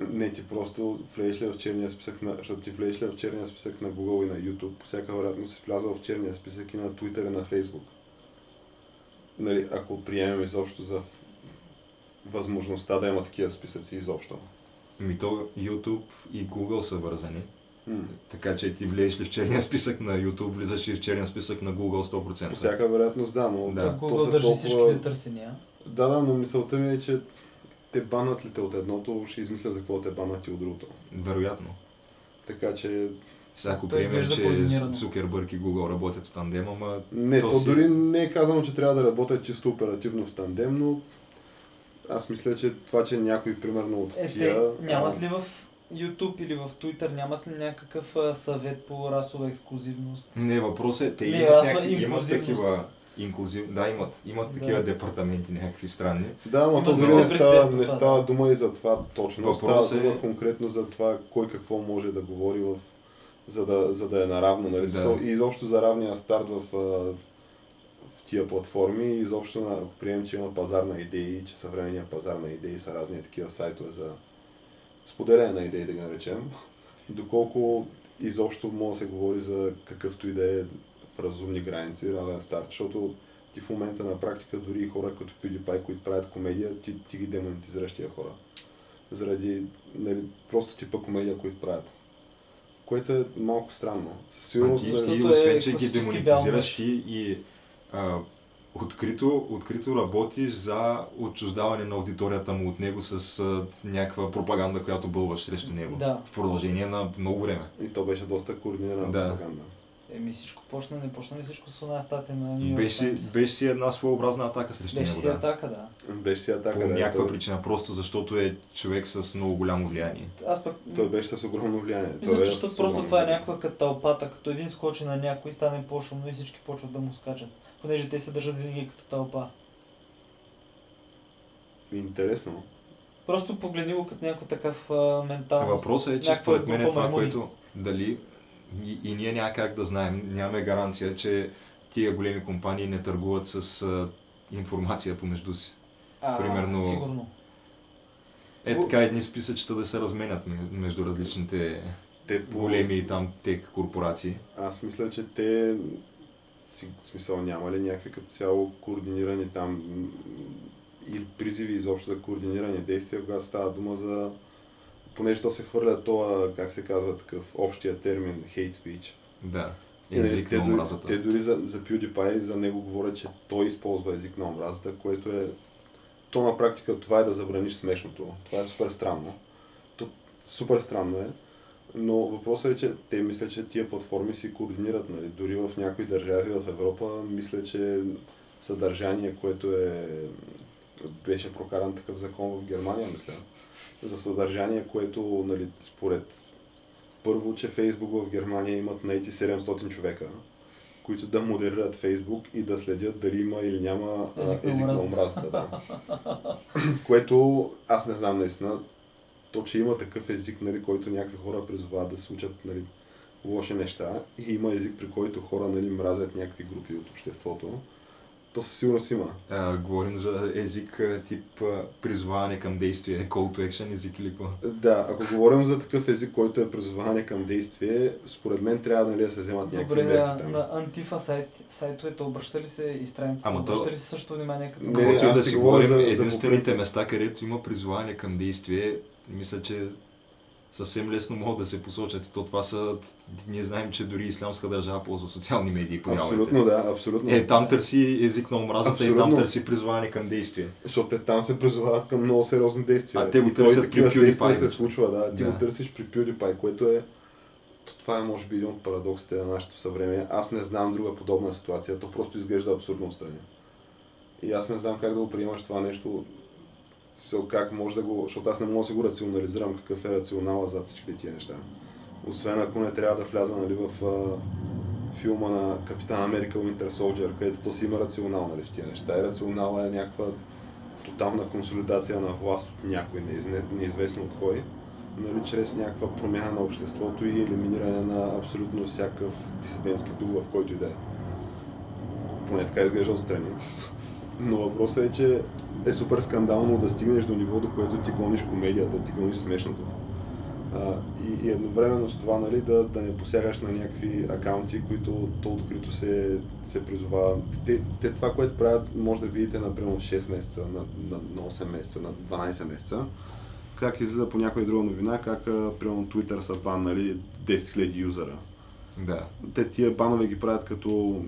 Speaker 1: Не, ти просто влезеш ли в черния списък на, защото ти влезеш ли в черния списък на Google и на YouTube, по всяка вероятност си влязал в черния списък и на Twitter и на Facebook. Нали, ако приемем изобщо за възможността да има такива списъци изобщо.
Speaker 2: Ми то YouTube и Google са вързани.
Speaker 1: М.
Speaker 2: Така че ти влезеш ли в черния списък на YouTube, влизаш и в черния списък на Google 100%.
Speaker 1: По всяка вероятност да, но
Speaker 2: Да.
Speaker 3: да.
Speaker 1: то
Speaker 3: Google
Speaker 1: са
Speaker 3: държи
Speaker 1: толкова...
Speaker 3: всичките търсения.
Speaker 1: Да, да, но мисълта ми е, че те банат ли те от едното, ще измисля за какво те банат и от другото.
Speaker 2: Вероятно.
Speaker 1: Така че
Speaker 2: Сега ако
Speaker 3: То
Speaker 2: приемем, че. Цукербърг и Google работят в тандем, ама
Speaker 1: Не,
Speaker 2: То
Speaker 1: то,
Speaker 2: си-
Speaker 1: дори не е казано, че трябва да работят чисто оперативно в тандем, но аз мисля, че това, че някой примерно от
Speaker 3: Е,
Speaker 1: тия...
Speaker 3: те нямат ли в YouTube или в Twitter, нямат ли някакъв а, съвет по расова ексклюзивност?
Speaker 2: не, въпросът е, те
Speaker 3: Не,
Speaker 2: имат, някакви, имат такива инклюзив, да, имат, имат
Speaker 3: Да.
Speaker 2: такива департаменти някакви странни.
Speaker 1: Да, но то дори не става, не става
Speaker 3: да.
Speaker 1: дума и за това точно.
Speaker 2: Въпрос
Speaker 1: става дума
Speaker 2: е-
Speaker 1: конкретно за това кой какво може да говори в за да, за да е наравно, нали?
Speaker 2: Да.
Speaker 1: И изобщо за равния старт в, а, в тия платформи, и изобщо на, ако приемем, че има пазар на идеи, че съвременния пазар на идеи са разни такива сайтове за споделяне на идеи, да ги наречем, доколко изобщо може да се говори за какъвто и да е в разумни граници, равен старт, защото ти в момента на практика дори и хора като PewDiePie, които правят комедия, ти, ти ги демонетизираш тия хора. Заради нали, просто типа комедия, които правят. Което е малко странно. Със
Speaker 2: А
Speaker 1: сигурност,
Speaker 2: ти,
Speaker 1: нали,
Speaker 2: ти освен,
Speaker 3: е
Speaker 2: че ги
Speaker 3: класически
Speaker 2: демонетизираш ти и а, открито, открито работиш за отчуждаване на аудиторията му от него с а, някаква пропаганда, която бълваш срещу него.
Speaker 3: Да.
Speaker 2: В продължение на много време.
Speaker 1: и то беше доста координирана
Speaker 2: Да.
Speaker 1: пропаганда.
Speaker 3: Еми всичко почна, не почна ли всичко с една статия на Нью
Speaker 2: Беше, си- беше си една своеобразна атака срещу
Speaker 3: Беше
Speaker 2: него.
Speaker 3: си
Speaker 2: да.
Speaker 3: атака, да.
Speaker 1: Беше си атака,
Speaker 2: По
Speaker 1: да.
Speaker 2: някаква
Speaker 1: той,
Speaker 2: причина, просто защото е човек с много голямо влияние.
Speaker 3: Аз пък...
Speaker 1: той беше с огромно влияние.
Speaker 3: Мисля,
Speaker 1: той е
Speaker 3: защото просто това е някаква като тълпата, като един скочи на някой, стане по-шумно и всички почват да му скачат. Понеже те се държат винаги като тълпа.
Speaker 1: Интересно.
Speaker 3: Просто погледни го като някакъв такъв а, менталност.
Speaker 2: Въпросът е, че според мен е това,
Speaker 3: маймуни.
Speaker 2: което дали и, и ние няма как да знаем, нямаме гаранция, че тия големи компании не търгуват с а, информация помежду си.
Speaker 3: А,
Speaker 2: примерно-
Speaker 3: Сигурно.
Speaker 2: Е така едни списъчета да се разменят ме- между различните
Speaker 1: Те по...
Speaker 2: големи там тек корпорации.
Speaker 1: Аз мисля, че те в смисъл няма ли някакви като цяло координирани там или призиви изобщо за координирани действия, когато става дума за понеже то се хвърля това, как се казва такъв общия термин hate speech.
Speaker 2: Да.
Speaker 1: И, нали,
Speaker 2: Език
Speaker 1: те,
Speaker 2: на омразата.
Speaker 1: те дори за, за PewDiePie, за него говорят, че той използва език на омразата, което е... То на практика това е да забраниш смешното. Това е супер странно. То, супер странно е. Но въпросът е, че те мислят, че тия платформи си координират. Нали? Дори в някои държави в Европа мисля, че съдържание, което е... Беше прокаран такъв закон в Германия, мисля. За съдържание, което нали, според първо, че Фейсбук в Германия имат наети 700 човека, които да модерират Фейсбук и да следят дали има или няма
Speaker 3: Език на омразата.
Speaker 1: Да. което аз не знам наистина. То, че има такъв език, нали, който някакви хора призовават да се учат нали, лоши неща и има език, при който хора нали, мразят някакви групи от обществото, то със сигурност има.
Speaker 2: А, говорим за език тип призваване към действие, call to action език или какво?
Speaker 1: Да, ако говорим за такъв език, който е призоваване към действие, според мен трябва нали, да се вземат някакви
Speaker 3: Добре,
Speaker 1: мерки там.
Speaker 3: на антифа сайт, сайтовете обръща ли се и страниците,
Speaker 2: Ама то-
Speaker 3: обръща ли се също внимание като
Speaker 1: Не,
Speaker 2: Каквото и
Speaker 1: аз
Speaker 2: да
Speaker 1: си
Speaker 2: говорим,
Speaker 1: за- за
Speaker 2: единствените
Speaker 1: конкуренция.
Speaker 2: места, където има призваване към действие, мисля, че съвсем лесно могат да се посочат. То това са, ние знаем, че дори Ислямска държава ползва социални медии по
Speaker 1: Абсолютно да, абсолютно.
Speaker 2: Е, там търси език на омразата и там
Speaker 1: Абсолютно.
Speaker 2: търси призваване към действие.
Speaker 1: Защото те там се призовават към много сериозни действия.
Speaker 2: А те го търсят при PewDiePie,
Speaker 1: се случва, да. Ти
Speaker 2: Да.
Speaker 1: го търсиш при PewDiePie, което е... то Това е може би един от парадоксите на нашето съвремие. Аз не знам друга подобна ситуация. То просто изглежда абсурдно отстрани. И аз не знам как да го приемаш това нещо. Смисъл, как може да го... Защото аз не мога да си го рационализирам какъв е рационала зад всички тия неща. Освен ако не трябва да вляза нали, в а, филма на Капитан Америка Winter Soldier, където то си има рационал нали, в тия неща. И рационала е някаква тотална консолидация на власт от някой, неизне- неизвестно от кой, нали, чрез някаква промяна на обществото и елиминиране на абсолютно всякакъв дисидентски дух, в който и да е. Поне така изглежда отстрани. Но въпросът е, че е супер скандално да стигнеш до ниво, до което ти гониш комедията, ти гониш смешното. А, и, и едновременно с това нали, да, да не посягаш на някакви акаунти, които то открито се, се призовават. Те, те това, което правят, може да видите на примерно 6 месеца, на, на, на 8 месеца, на 12 месеца. Как излиза по някоя друга новина, как примерно Twitter са баннали 10 000 юзера.
Speaker 2: Да.
Speaker 1: Те тия банове ги правят като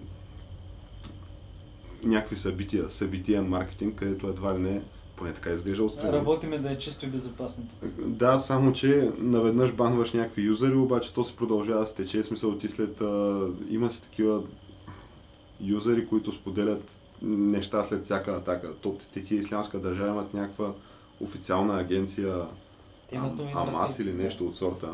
Speaker 1: някакви събития, събития маркетинг, където едва ли не, поне така изглежда отстрани.
Speaker 3: Работиме да е чисто и безопасно.
Speaker 1: Да, само че наведнъж банваш някакви юзери, обаче то се продължава се тече. Смисъл ти след... А, има си такива юзери, които споделят неща след всяка атака. То, те тия ислямска държава имат някаква официална агенция
Speaker 3: Те имат новини
Speaker 1: Амас или нещо от сорта,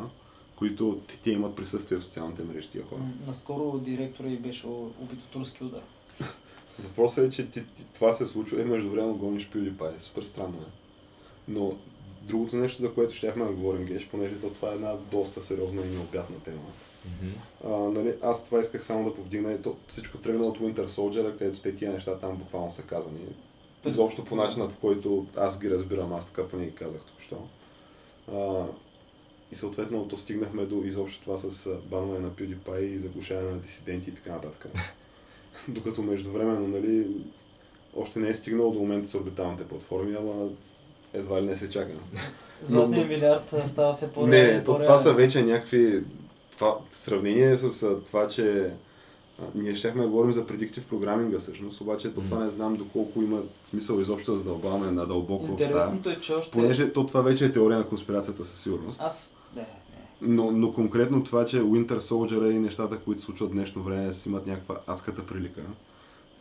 Speaker 1: които те, те имат присъствие в социалните мрежи тия хора.
Speaker 3: Наскоро директора и беше убит от турски удар.
Speaker 1: Въпросът е, че ти, ти, това се случва и между време гониш PewDiePie. Супер странно е. Но другото нещо, за което щяхме да говорим, Геш, понеже то това е една доста сериозна и необятна тема.
Speaker 2: Мгм.
Speaker 1: А, нали, аз това исках само да повдигна и то всичко тръгна от Winter Soldier, където те тия неща там буквално са казани. Изобщо по начина, по който аз ги разбирам, аз така поне ги казах току-що. И съответно то стигнахме до изобщо това с банване на PewDiePie и заглушаване на дисиденти и така нататък. Докато междувременно, нали, още не е стигнало до момента с орбиталните платформи, ама едва ли не се чака.
Speaker 3: Златният
Speaker 1: Но-
Speaker 3: милиард става все по
Speaker 1: Не, то това са вече някакви... Това, в сравнение с а, това, че ние щяхме да говорим за предиктив програминга всъщност, обаче то това не знам доколко има смисъл изобщо да задълбаваме надълбоко в тази.
Speaker 3: Интересното е, че още...
Speaker 1: Понеже то това вече е теория на конспирацията със сигурност.
Speaker 3: Аз...
Speaker 1: Но, но конкретно това, че Winter Soldier и нещата, които се случват в днешно време, си имат някаква адската прилика,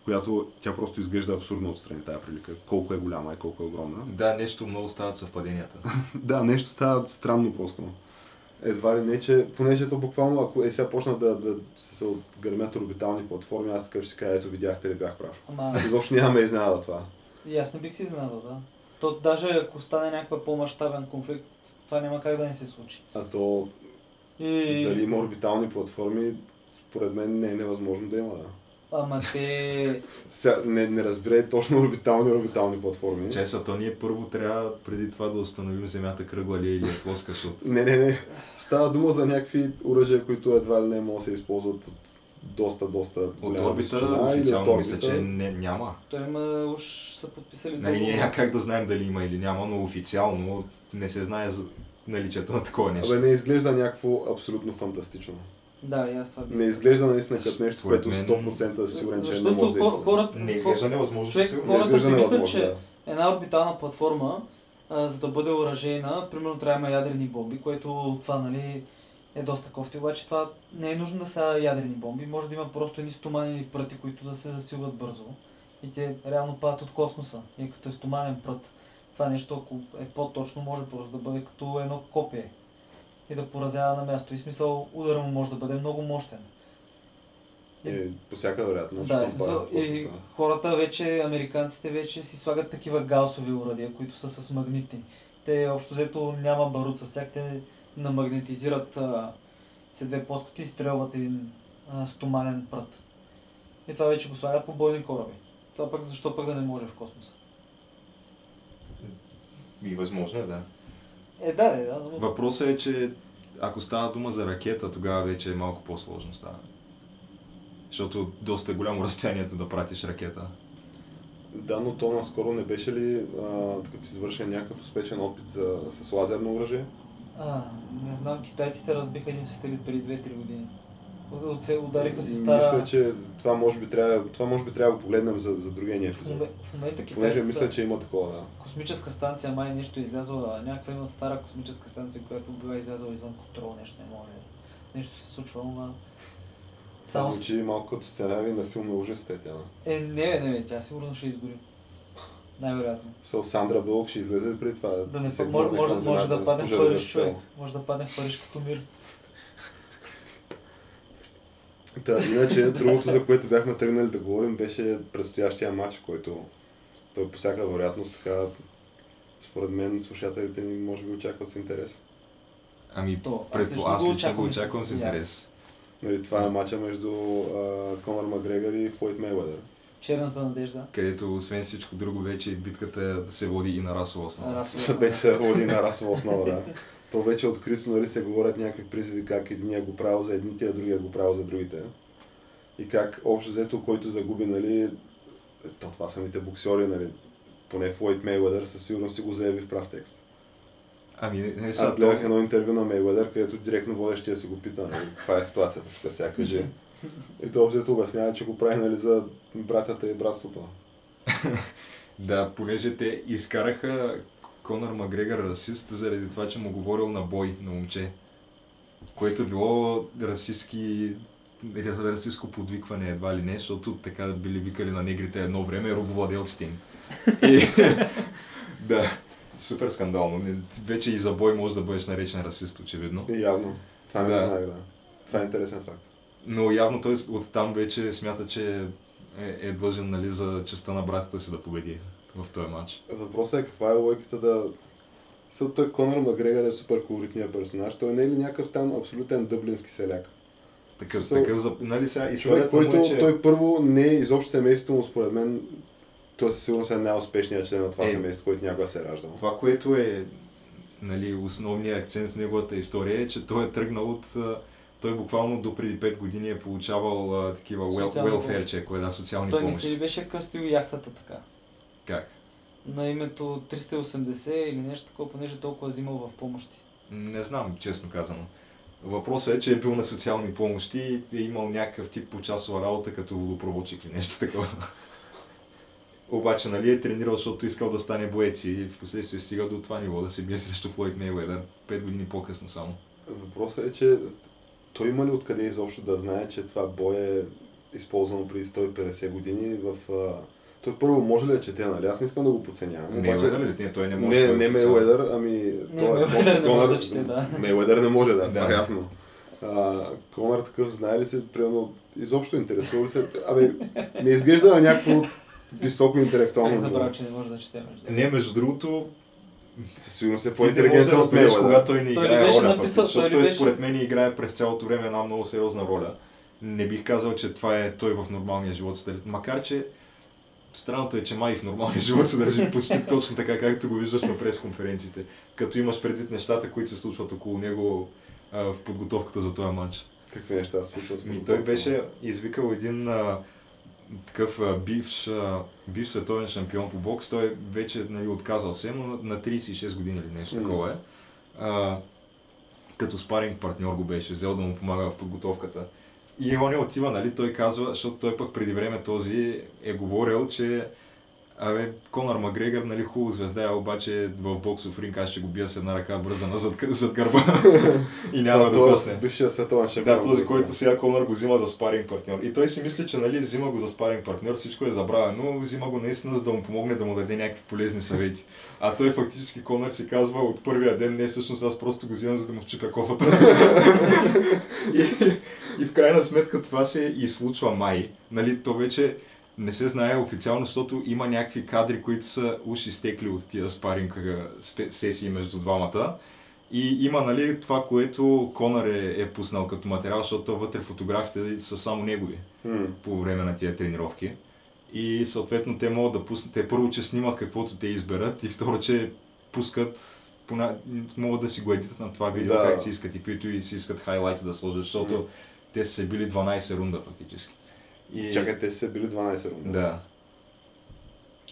Speaker 1: която тя просто изглежда абсурдно отстрани тази прилика. Колко е голяма и колко е огромна.
Speaker 2: Да, нещо много стават съвпаденията.
Speaker 1: да, нещо става странно просто. Едва ли не, че, понеже то буквално, ако е сега почна да, да се отгърмят орбитални платформи, аз такъв ще си кажа, ето видяхте ли бях прав.
Speaker 3: Ама
Speaker 1: Изобщо нямаме изненада това.
Speaker 3: и аз не бих си изненадал, да. То даже ако стане някакъв по-масштабен конфликт, това няма как да не се случи.
Speaker 1: А то
Speaker 3: И...
Speaker 1: дали има орбитални платформи, според мен не е невъзможно да има, да.
Speaker 3: Ама те...
Speaker 1: Сега, не, не разбирай точно орбитални орбитални платформи.
Speaker 2: Че са, то ние първо трябва преди това да установим земята кръгла ли е или е плоска, защото
Speaker 1: Не, не, не. Става дума за някакви оръжия, които едва ли не могат да се използват от доста, доста
Speaker 2: от орбита
Speaker 1: височина
Speaker 2: официално
Speaker 1: от
Speaker 2: мисля,
Speaker 1: орбита.
Speaker 2: че не, няма.
Speaker 3: Той има, уж са подписали
Speaker 2: Нали, няма как да знаем дали има или няма, но официално не се знае за наличието на такова нещо.
Speaker 1: Абе, не изглежда някакво абсолютно фантастично.
Speaker 3: Да, и аз това бих.
Speaker 1: Не изглежда наистина като нещо, което
Speaker 2: мен-
Speaker 1: 100% сигурен, че не може да изглежда.
Speaker 3: хората,
Speaker 2: Не изглежда невъзможно,
Speaker 3: Човек,
Speaker 2: че сигурно.
Speaker 1: Не
Speaker 3: хората
Speaker 1: изглежда
Speaker 3: си мислят, че
Speaker 1: да.
Speaker 3: една орбитална платформа, а, за да бъде оръжейна, примерно трябва да има ядрени бомби, което това нали, е доста кофти, обаче това не е нужно да са ядрени бомби, може да има просто едни стоманени пръти, които да се засилват бързо и те реално падат от космоса. И като е стоманен прът, това нещо, ако е по-точно, може просто да бъде като едно копие и да поразява на място. И смисъл, удара му може да бъде много мощен.
Speaker 1: Е, по всяка вероятност.
Speaker 3: Да, е смисъл, и хората вече, американците вече си слагат такива гаусови урадия, които са с магнити. Те общо взето няма барут с тях, те намагнетизират а, се две плоскоти и стрелват един а, стоманен прът. И това вече го слагат по бойни кораби. Това пък защо пък да не може в космоса?
Speaker 2: И възможно е, да.
Speaker 3: Е, да, е, да. Но...
Speaker 2: Въпросът е, че ако става дума за ракета, тогава вече е малко по-сложно става. Защото доста голямо разстоянието да пратиш ракета.
Speaker 1: Да, но то наскоро не беше ли а, такъв извършен някакъв успешен опит за, с лазерно оръжие?
Speaker 3: А, не знам, китайците разбиха един сателит преди 2-3 години. Удариха си стара...
Speaker 1: Мисля, че това може би трябва, това може би трябва да го погледнем за, за другия ни епизод.
Speaker 3: в момента
Speaker 1: Понеже
Speaker 3: китайската...
Speaker 1: мисля, че има такова, да.
Speaker 3: космическа станция май нещо е излязла, някаква има стара космическа станция, която била излязла извън контрол, нещо не може. Нещо се случва, но...
Speaker 1: Само... Звучи малко като сценарий на филм на ужасите, тя.
Speaker 3: Е, не, не, бе, тя сигурно ще изгори. Най-вероятно.
Speaker 1: Со Сандра Бълк ще излезе преди това?
Speaker 3: Да не
Speaker 1: се
Speaker 3: може, може, може
Speaker 1: земята,
Speaker 3: да падне в Париж, човек. Може да падне в Париж като мир.
Speaker 1: Та, иначе, другото, за което бяхме тръгнали да говорим, беше предстоящия матч, който той по всяка вероятност така, според мен, слушателите ни може би очакват с интерес.
Speaker 2: Ами,
Speaker 3: То, аз
Speaker 2: предпо... аз
Speaker 3: го
Speaker 2: лично го
Speaker 3: очаквам с- аз.
Speaker 2: интерес.
Speaker 1: Нали, това е матча между Конор Макгрегор и Флойд Мейуедър.
Speaker 3: Черната надежда.
Speaker 2: Където, освен всичко друго, вече битката се води и на расова основа.
Speaker 3: Расова.
Speaker 1: Вече се води на расова основа, да. То вече открито нали, се говорят някакви призиви как единия го правил за едните, а другия го правил за другите. И как общо взето, който загуби, нали, то това самите боксери, нали, поне Флойд Мейуедър със сигурност си го заяви в прав текст.
Speaker 2: Ами, не,
Speaker 1: Аз гледах едно интервю на Мейуедър, където директно водещия си го пита, нали, каква е ситуацията, тук сега кажи. И той общо взето обяснява, че го прави нали, за братята и братството.
Speaker 2: Да, понеже те изкараха Конор Макгрегор расист заради това, че му говорил на бой на момче. Което било расистски расистско подвикване едва ли не, защото така били викали на негрите едно време робовладелците им. И, да, супер скандално. Вече и за бой може да бъдеш наречен расист, очевидно.
Speaker 1: И явно. Това не
Speaker 2: Да.
Speaker 1: знаех, да. Това е интересен факт.
Speaker 2: Но явно той оттам вече смята, че е, е длъжен нали, за честа на братята си да победи в този матч.
Speaker 1: Въпросът е каква е логиката да... Съл, той Конор Макгрегор е супер колоритният персонаж. Той не е ли някакъв там абсолютен дъблински селяк?
Speaker 2: Такъв,
Speaker 1: Смисъл,
Speaker 2: такъв, за- нали сега
Speaker 1: Човек, който
Speaker 2: му е, че...
Speaker 1: той първо не е изобщо семейството му, според мен, той със сигурност е най-успешният член на това
Speaker 2: Е.
Speaker 1: семейство, който някога се е раждал.
Speaker 2: Това, което е нали, основният акцент в неговата история е, че той е тръгнал от... Той буквално до преди 5 години е получавал а, такива
Speaker 3: Социални
Speaker 2: welfare
Speaker 3: помощи.
Speaker 2: чекове, да, социални
Speaker 3: Той не си ли
Speaker 2: помощи.
Speaker 3: беше кръстил яхтата така?
Speaker 2: Как?
Speaker 3: На името 380 или нещо такова, понеже толкова е взимал в помощи.
Speaker 2: Не знам, честно казано. Въпросът е, че е бил на социални помощи и е имал някакъв тип почасова работа като водопроводчик или нещо такова. Обаче, нали, е тренирал, защото искал да стане боец и в последствие стига до това ниво да се бие срещу Флойд Мейуедър. Пет години по-късно само.
Speaker 1: Въпросът е, че той има ли откъде изобщо да знае, че това бой е използвано преди 150 години в... А... Той първо може ли да чете, нали? Аз не искам да го подценявам.
Speaker 2: Не,
Speaker 1: обаче...
Speaker 2: ли? Не, той не може.
Speaker 1: Не, не
Speaker 2: е
Speaker 1: Мейуедър, ами...
Speaker 3: Не,
Speaker 1: той е-
Speaker 3: Мейуедър не може да чете, да.
Speaker 1: Мейуедър не може, да, това е ясно. А, Конър такъв знае ли се, примерно, изобщо интересува ли се? Абе, не изглежда на някакво високо интелектуално. Ниво.
Speaker 3: забравя, че не може да чете между
Speaker 2: Не, между другото,
Speaker 1: Със сигурност е по-интелигентен
Speaker 2: да
Speaker 1: от
Speaker 2: разбереш
Speaker 1: Мейуедър.
Speaker 2: кога той не
Speaker 3: Той
Speaker 2: играе
Speaker 3: беше
Speaker 2: роля,
Speaker 3: написал, той
Speaker 2: защото
Speaker 3: ли
Speaker 2: той
Speaker 3: беше-
Speaker 2: според мен играе през цялото време една много сериозна роля. Не бих казал, че това е той в нормалния живот. Макар, че странното е, че май в нормалния живот се държи почти точно така, както го виждаш на пресконференциите. Като имаш предвид нещата, които се случват около него а, в подготовката за този матч.
Speaker 1: Какви неща се случват?
Speaker 2: Ми, той беше извикал един а, такъв а, бивш, а, бивш световен шампион по бокс. Той вече нали, отказал се, но на- на 36 години или нещо такова е. А, като спаринг партньор го беше взел да му помага в подготовката. И он отива, нали, той казва, защото той пък преди време този е говорил, че Абе, Конор Макгрегор, нали, хубаво звезда е, обаче в боксов ринг аз ще го бия с една ръка вързана зад, зад гърба и няма да
Speaker 1: той е бившия световен шампион.
Speaker 2: Да, този, който сега Конор го взима за спаринг партньор. И той си мисли, че нали, взима го за спаринг партньор, всичко е забравено, но взима го наистина, за да му помогне да му даде някакви полезни съвети. А той фактически Конор си казва от първия ден, не всъщност аз просто го взимам, за да му чупя кофата. и, и, в крайна сметка това се и случва май. Нали, то вече не се знае официално, защото има някакви кадри, които са уж изтекли от тия спаринг сесии между двамата. И има нали, това, което Конър е, е пуснал като материал, защото вътре фотографите са само негови
Speaker 1: М.
Speaker 2: по време на тия тренировки. И съответно те могат да пуснат, те първо, че снимат каквото те изберат и второ, че пускат, пона... могат да си го едитат на това видео,
Speaker 1: Да.
Speaker 2: как си искат и които и си искат хайлайти да сложат, защото
Speaker 1: М.
Speaker 2: те са били 12 рунда фактически. И...
Speaker 1: Чакай, те са били 12 рунда.
Speaker 2: Да.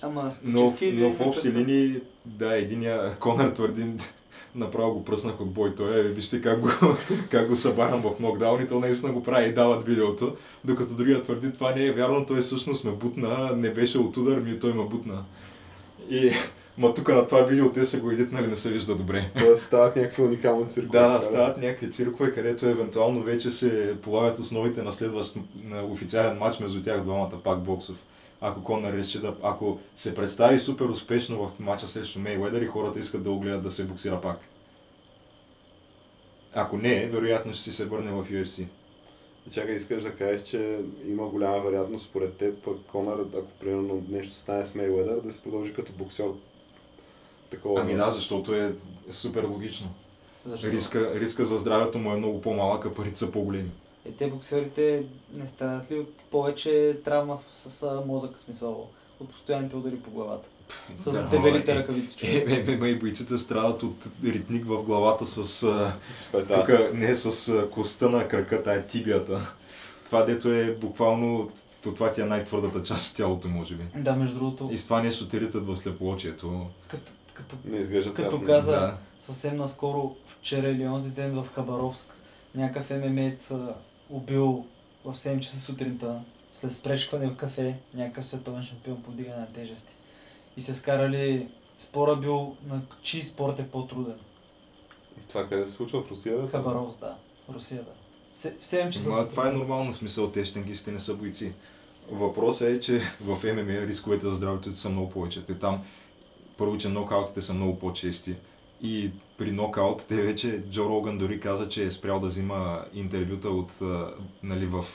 Speaker 3: Ама
Speaker 2: Но,
Speaker 3: спичевки или
Speaker 2: но в общи линии, да, единия Конър твърди, направо го пръснах от бой. Той е, вижте как го, как го събарям в нокдаун и то наистина го прави и дават видеото. Докато другия твърди, това не е вярно, той всъщност ме бутна, не беше от удар, ми той ме бутна. И ма тук на това видео те са го едитнали, не се вижда добре.
Speaker 1: Тоест стават някакви уникални циркове.
Speaker 2: Да, стават някакви циркове, където евентуално вече се полагат основите на следващ на официален матч между тях двамата, пак боксов. Ако Конър реши да... Ако се представи супер успешно в матча срещу Мейуедър и хората искат да го гледат да се боксира пак. Ако не, вероятно ще си се върне в UFC.
Speaker 1: Чакай, искаш да кажеш, че има голяма вероятност според теб, пък Конър, ако примерно нещо стане с Мейуедър, да се продължи като боксер. Такова.
Speaker 2: Ами да, защото е супер логично.
Speaker 3: Защо?
Speaker 2: Риска, риска за здравето му е много по-малък, а парите са по-големи.
Speaker 3: Е, те боксерите не стават ли от повече травма с а, мозък, смисъл, от постоянните удари по главата? С
Speaker 2: Да,
Speaker 3: дебелите
Speaker 2: е,
Speaker 3: ръкавици,
Speaker 2: Е, е, е, и бойците страдат от ритник в главата с... а. Тук не е с а, коста на крака, тая тибията. Това дето е буквално, то това ти е най-твърдата част от тялото, може би.
Speaker 3: Да, между другото,
Speaker 2: И с това те ритат в слепоочието.
Speaker 3: като, като,
Speaker 1: Не изглежда
Speaker 3: като
Speaker 1: приятно.
Speaker 3: каза
Speaker 2: Да.
Speaker 3: съвсем наскоро, вчера или онзи ден в Хабаровск, някакъв ММЕец а, убил в 7 часа сутринта, след спречкване в кафе, някакъв световен шампион по дигане на тежести. И се скарали, спора бил на чий спорт е по-труден.
Speaker 1: Това къде се случва в Русия? Да?
Speaker 3: Хабаровск, да. Русия, да. В 7 часа
Speaker 2: Ма, това е
Speaker 3: сутринта.
Speaker 2: нормално смисъл, те щенгистите не са бойци. Въпросът е, че в ММА рисковете за здравето са много повече. Те там, първо, че нокаутите са много по-чести. И при нокаут, те вече, Джо Роган дори каза, че е спрял да взима интервюта от, нали, в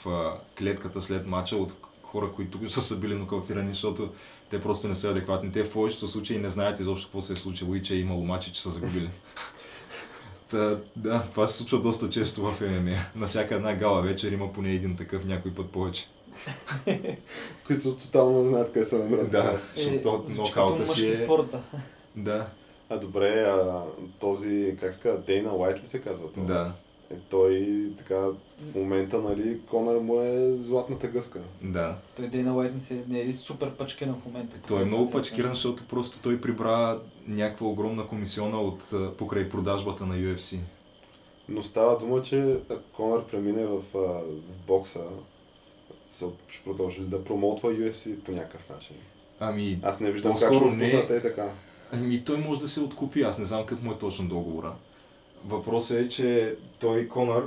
Speaker 2: клетката след матча от хора, които са, са били нокаутирани, защото те просто не са адекватни. Те в повечето случаи не знаят изобщо какво се е случило и че е имало матчи, че са загубили. Та, да, това се случва доста често в ММА. На всяка една гала вечер има поне един такъв, някой път повече.
Speaker 1: Които тотално не знаят къде се намират.
Speaker 2: Да,
Speaker 3: Е,
Speaker 2: защото
Speaker 3: звучи
Speaker 2: нокаута си
Speaker 3: мъжки
Speaker 2: е...
Speaker 3: спорт, да.
Speaker 2: Да,
Speaker 1: А добре, а, този, как се казва, Дейна Уайт ли се казва? това?
Speaker 2: да,
Speaker 1: Е, той така, в момента, нали, Конър му е златната гъска.
Speaker 2: да.
Speaker 3: Той Дейна Уайт не, се, не е ли супер пъчкена в момента?
Speaker 2: Той е много пачкиран, защото просто той прибра някаква огромна комисиона от покрай продажбата на UFC.
Speaker 1: Но става дума, че ако Конър премине в, в бокса, ще продължи да промотва UFC по някакъв начин.
Speaker 2: Ами,
Speaker 1: Аз не виждам как ще
Speaker 2: По-скоро
Speaker 1: го
Speaker 2: не.
Speaker 1: пуснат е така.
Speaker 2: ами той може да се откупи, аз не знам как му е точно договора. Въпросът е, че той Конър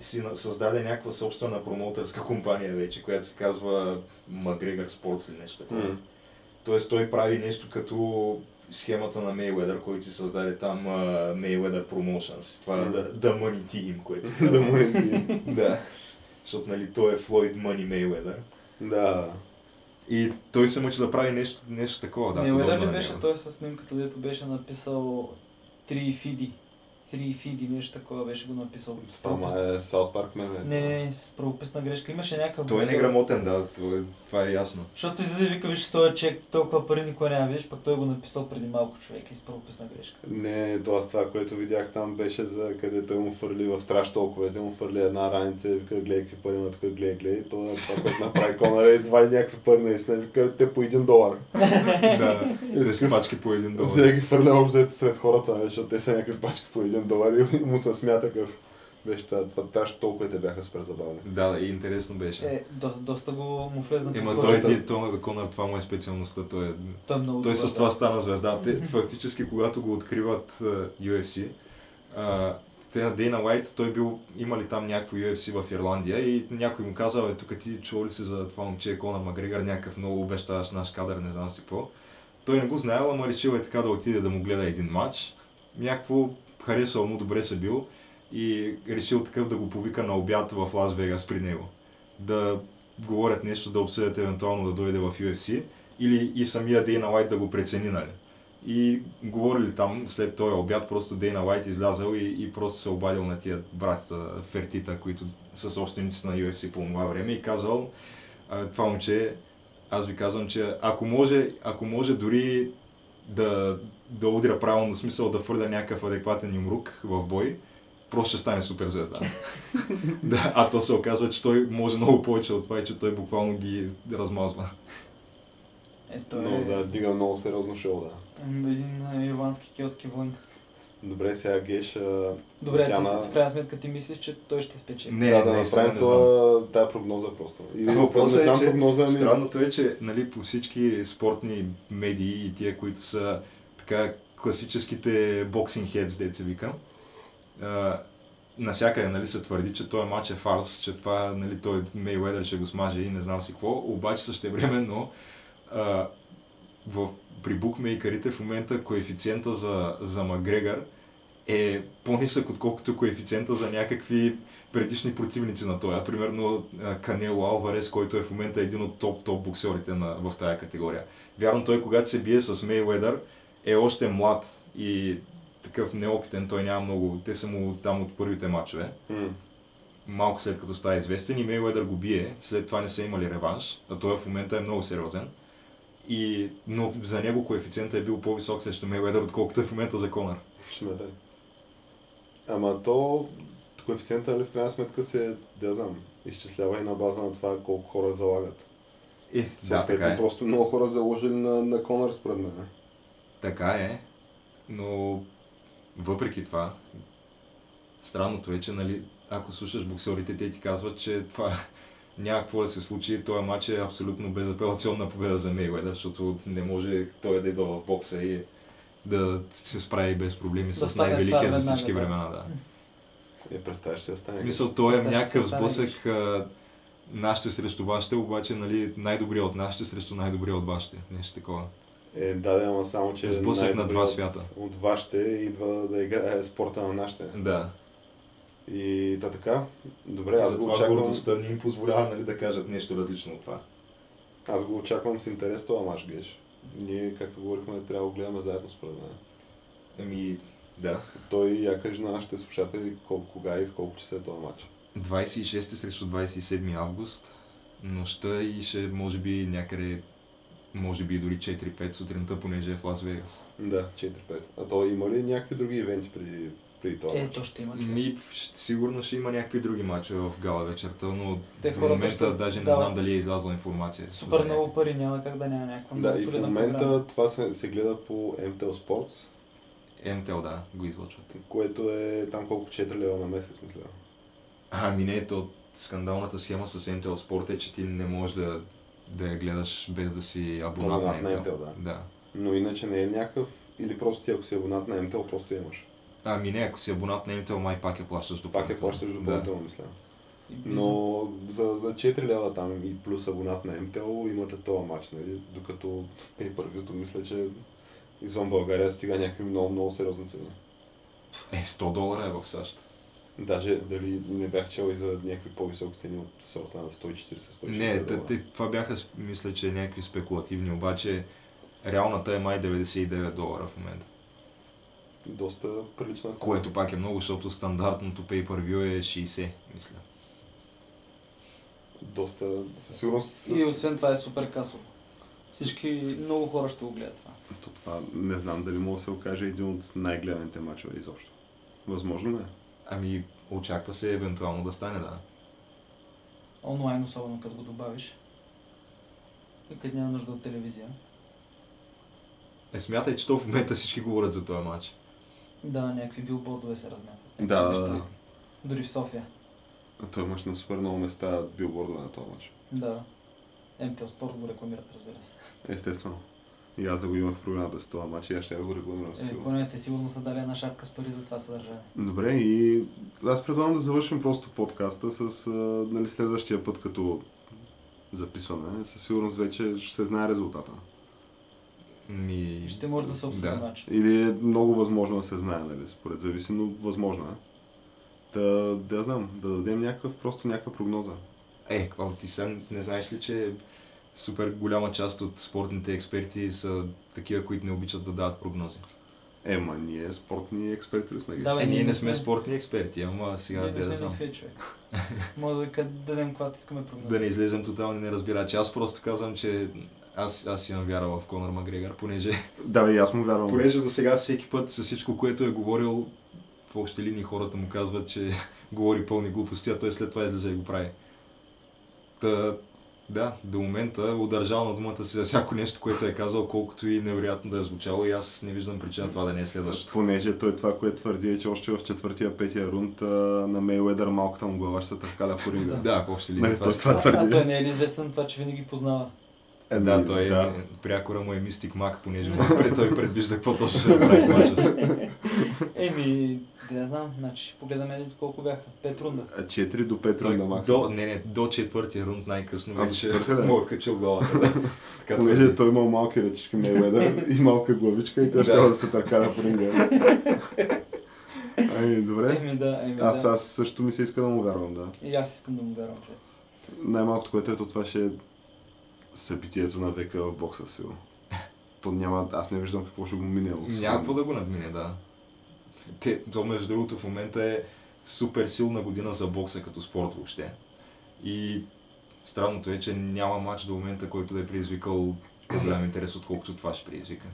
Speaker 2: си създаде някаква собствена промоутърска компания вече, която се казва McGregor Sports или нещо такова.
Speaker 1: М.
Speaker 2: Тоест той прави нещо като схемата на Mayweather, който си създаде там uh, Mayweather Promotions. Това е
Speaker 1: Мгм.
Speaker 2: the, the Money Team, което
Speaker 1: Да
Speaker 2: казва.
Speaker 1: му е ти.
Speaker 2: да. Защото нали, той е Флойд Money Mayweather.
Speaker 1: Да.
Speaker 2: И той се мъчи да прави нещо, нещо такова. Да,
Speaker 3: Уедър ли беше той с снимката, дето беше написал три фиди. Три фиди, нещо такова беше го написал. С
Speaker 1: Това
Speaker 3: правопис-
Speaker 1: е Саут Парк меме.
Speaker 3: Не, не, не, с правописна грешка. Имаше някакъв...
Speaker 2: Той е неграмотен, да, това е, това е ясно.
Speaker 3: Защото излиза и вика, виж, този чек, толкова пари никой няма, виж, пък той го написал преди малко човек и с правописна грешка.
Speaker 1: Не, то аз това, което видях там беше за къде той му фърли в траш толковете, му фърли една раница и вика, гледай какви пари има тук, гледай, гледай. То е това, което направи Конър е извади някакви пари наистина, вика, те по един долар.
Speaker 2: да, те си пачки по един долар.
Speaker 1: Взе ги фърля общо взето сред хората, защото те са някакви пачки по един долар и му се смята какъв. Беше това, това траш толковете бяха супер забавни.
Speaker 2: Да, да, и интересно беше.
Speaker 3: Е, до, доста го му влезна
Speaker 2: Ема той е диетона да Конър, това му е специалността. Той, е...
Speaker 3: Той е много
Speaker 2: той
Speaker 3: добър,
Speaker 2: с това
Speaker 3: да.
Speaker 2: стана звезда. Те, фактически, когато го откриват а, UFC, а, те на Дейна Уайт, той бил, имали там някакво UFC в Ирландия и някой му казал, е, тук ти чувал ли си за това момче Конър Макгрегор, някакъв много обещаващ наш кадър, не знам си какво. Той не го знаел, ама решил е така да отиде да му гледа един матч. Някакво харесал му, добре се бил и решил такъв да го повика на обяд в Лас Вегас при него. Да говорят нещо, да обсъдят евентуално да дойде в UFC или и самия Дейна Лайт да го прецени, нали. И говорили там, след този обяд, просто Дейна Лайт излязал и, и просто се обадил на тия братята Фертита, които са собствениците на UFC по това време и казал, това момче, аз ви казвам, че ако може, ако може дори да, да удря правилно, смисъл да фърля някакъв адекватен юмрук в бой, просто ще стане супер звезда. да, а то се оказва, че той може много повече от това и че той буквално ги размазва.
Speaker 3: Е, той
Speaker 1: Но
Speaker 3: е
Speaker 1: да, дига много сериозно шоу, да.
Speaker 3: един ирландски келтски войн.
Speaker 1: Добре, сега Геш,
Speaker 3: Добре, ти
Speaker 1: Тяна-
Speaker 3: в крайна сметка ти мислиш, че той ще спечели.
Speaker 2: Не,
Speaker 1: да, да направим
Speaker 2: не знам.
Speaker 1: това, тая прогноза просто. Не
Speaker 2: Въпросът е,
Speaker 1: знам
Speaker 2: че
Speaker 1: прогноза, ами...
Speaker 2: Странното е, че нали, по всички спортни медии и тия, които са така класическите боксинг хедс, деца викам, а, насякъде нали, се твърди, че този матч е фарс, че това нали, той Мейуедър ще го смаже и не знам си какво, обаче същевременно а, в, при букмейкерите в момента коефициента за, за Макгрегор е по-нисък, отколкото коефициента за някакви предишни противници на този. Примерно Канело Алварес, който е в момента един от топ-топ боксерите на, в тая категория. Вярно, той когато се бие с Мейуедър е още млад и такъв неопитен, той няма много, те са му там от първите матчове.
Speaker 1: М.
Speaker 2: Малко след като става известен и Мейуедър го бие, след това не са имали реванш, а той в момента е много сериозен. И, но за него коефициентът е бил по-висок срещу Мейуедър, отколкото е в момента за Конър.
Speaker 1: Шметен. Ама то, коефициента, нали, в крайна сметка се, да знам, изчислява и на база на това колко хора залагат.
Speaker 2: Е, да, така е.
Speaker 1: просто много хора заложили на, на Конър, според мен.
Speaker 2: Така е, но въпреки това, странното е, че нали, ако слушаш боксерите, те ти казват, че това няма какво да се случи. Този матч е абсолютно безапелационна победа за Мейуедър, защото не може той да идва в бокса и да се справи без проблеми
Speaker 3: Да
Speaker 2: с най-великия за всички
Speaker 3: да.
Speaker 2: времена. Да.
Speaker 1: Е, представяш се стане.
Speaker 2: В смисъл, той е някакъв сблъсък нашите срещу вашите, обаче нали, най-добрия от нашите срещу най-добрия от вашите. Нещо такова.
Speaker 1: Е, да, да, ама само, че
Speaker 2: Сблъсък на два
Speaker 1: от-
Speaker 2: свята.
Speaker 1: От вашите идва да играе спорта на нашите.
Speaker 2: Да.
Speaker 1: И та така, добре, аз го
Speaker 2: Затова
Speaker 1: очаквам.
Speaker 2: гордостта не им позволява нали, да кажат нещо различно от това.
Speaker 1: Аз го очаквам с интерес това мач, Геш. Ние, както говорихме, трябва да го гледаме заедно според мен.
Speaker 2: Ами, да.
Speaker 1: Той я кажи на нашите слушатели колко, кога и в колко часа е този матч.
Speaker 2: 26 срещу 27 август, нощта и ще може би някъде, може би дори 4-5 сутринта, понеже е в Лас Вегас.
Speaker 1: Да, 4-5. А то има ли някакви други ивенти преди, преди този
Speaker 3: Е, то ще има човек.
Speaker 2: Ми, ще, сигурно ще има някакви други матчове в гала вечерта, но
Speaker 3: Те хората
Speaker 2: момента
Speaker 3: ще
Speaker 2: даже не
Speaker 3: дават
Speaker 2: знам дали е излязла информация.
Speaker 3: Супер много пари, няма как да няма някаква
Speaker 1: Да, и в момента
Speaker 3: програма.
Speaker 1: това се, се гледа по MTL Sports,
Speaker 2: МТЛ, да, го излъчват.
Speaker 1: което е там колко 4 лева на месец, мисля.
Speaker 2: Ами не, то скандалната схема с MTL Sport е, че ти не можеш да, да я гледаш без да си абонат на
Speaker 1: Абонат на.
Speaker 2: MTL,
Speaker 1: да.
Speaker 2: да.
Speaker 1: Но иначе не е някакъв, или просто ти ако си абонат на MTL, просто имаш.
Speaker 2: Ами не, ако си абонат на Intel, май пак я плащаш
Speaker 1: Пак
Speaker 2: допълнително.
Speaker 1: я плащаш допълнително, мисля.
Speaker 3: И близо-
Speaker 1: Но за, за 4 лева там и плюс абонат на МТО имате този матч, нали? Докато per мисля, че извън България стига някакви много, много сериозни цени.
Speaker 2: Е, 100 долара е в САЩ.
Speaker 1: Даже дали не бях чел и за някакви по-високи цени от сорта на 140-160
Speaker 2: Не, те, те, това бяха, мисля, че някакви спекулативни, обаче реалната е май 99 долара в момента.
Speaker 1: Доста прилична цена.
Speaker 2: Което пак е много, защото стандартното pay-per-view е 60, мисля.
Speaker 1: Доста, със сигурност...
Speaker 3: И освен това е супер касово. Всички, много хора ще го гледат това.
Speaker 1: То това не знам дали мога да се окаже един от най-гледаните мачове изобщо. Възможно ли е?
Speaker 2: Ами, очаква се евентуално да стане, да.
Speaker 3: Онлайн, особено като го добавиш. И като няма нужда от телевизия.
Speaker 2: Е, смятай, че то в момента всички говорят за този матч.
Speaker 3: Да, някакви билбордове се размятат.
Speaker 1: Да, да, да.
Speaker 3: Дори в София.
Speaker 1: А Той имаш на супер много места билбордове на този мач.
Speaker 3: Да. МТЛ Спорт го рекламират, разбира се.
Speaker 1: Естествено. И аз да го имах в програмата с това матч и аз ще го рекламирам със
Speaker 3: Е,
Speaker 1: сигурност.
Speaker 3: те сигурно са дали една шапка с пари за това съдържание.
Speaker 1: Добре, и аз предлагам да завършим просто подкаста с нали, следващия път, като записваме. Със сигурност вече ще се знае резултата.
Speaker 3: И
Speaker 2: Ми...
Speaker 3: ще може да се обсъди
Speaker 2: Да.
Speaker 3: матч.
Speaker 1: Или е много възможно да се знае, нали, според зависи, но възможно е. Да, да знам, да дадем някакъв, просто някаква прогноза.
Speaker 2: Е, какво ти сам не знаеш ли, че супер голяма част от спортните експерти са такива, които не обичат да дават прогнози.
Speaker 1: Ема, ние спортни експерти ли сме ги.
Speaker 3: Да, бе,
Speaker 2: Е, ние не сме спортни експерти, ама сега
Speaker 3: Ние не
Speaker 2: да
Speaker 3: сме
Speaker 2: да знам.
Speaker 3: никакви човек. Може да дадем когато искаме прогноза.
Speaker 2: Да не излезем тотално неразбирачи. Аз просто казвам, че аз, аз имам вяра в Конор Макгрегор, понеже,
Speaker 1: Да, и аз му вярвам.
Speaker 2: понеже до сега всеки път с всичко, което е говорил, в общи линии хората му казват, че говори пълни глупости, а той след това излезе и го прави. Та, да, до момента удържал на думата си за всяко нещо, което е казал, колкото и невероятно да е звучало и аз не виждам причина това да не е следващото.
Speaker 1: Понеже той това, което твърди е, че още в четвъртия, петия рунд на Мейуедър малката му глава ще се търкаля по ринга.
Speaker 2: Да, общи линии
Speaker 1: Нали,
Speaker 2: това си-
Speaker 1: това
Speaker 3: А, а
Speaker 1: твърди.
Speaker 3: той не е ли известен това, че винаги познава?
Speaker 1: Еми,
Speaker 2: Да, той
Speaker 1: да.
Speaker 2: е, прякора му е Мистик Мак, понеже пред, той предвижда какво точно ще направи мача си.
Speaker 3: Еми, да знам, значи ще погледаме колко бяха. Пет рунда.
Speaker 1: А 4 до 5
Speaker 2: Той,
Speaker 1: рунда макс.
Speaker 2: до, не, не, до четвъртия рунд най-късно
Speaker 1: А,
Speaker 2: вече
Speaker 1: да.
Speaker 2: му е откачил главата. Да. Така
Speaker 1: Понеже той имал малки ръчички Мейуедър и малка главичка и той ще
Speaker 2: Да.
Speaker 1: да се търкаля по ринга. Ами, добре.
Speaker 3: Еми да, еми
Speaker 1: Аз,
Speaker 3: да.
Speaker 1: аз също ми се иска да му вярвам, да.
Speaker 3: И аз искам да му вярвам, че.
Speaker 1: Най-малкото, което ето това ще е събитието на века в бокса, сигурно. То няма, аз не виждам какво ще го мине.
Speaker 2: Няма какво да го надмине, да. Те, то между другото в момента е супер силна година за бокса като спорт въобще. И странното е, че няма матч до момента, който да е предизвикал по-голям интерес, отколкото това ще предизвика.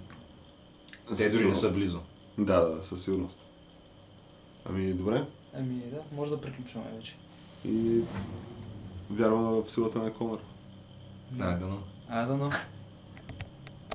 Speaker 1: Със
Speaker 2: Те дори не са близо.
Speaker 1: Да, да, със сигурност. Ами, добре.
Speaker 3: Ами да, може да приключваме вече.
Speaker 1: И вярвам в силата на Конър.
Speaker 2: Да, да, но.
Speaker 3: А, да, но.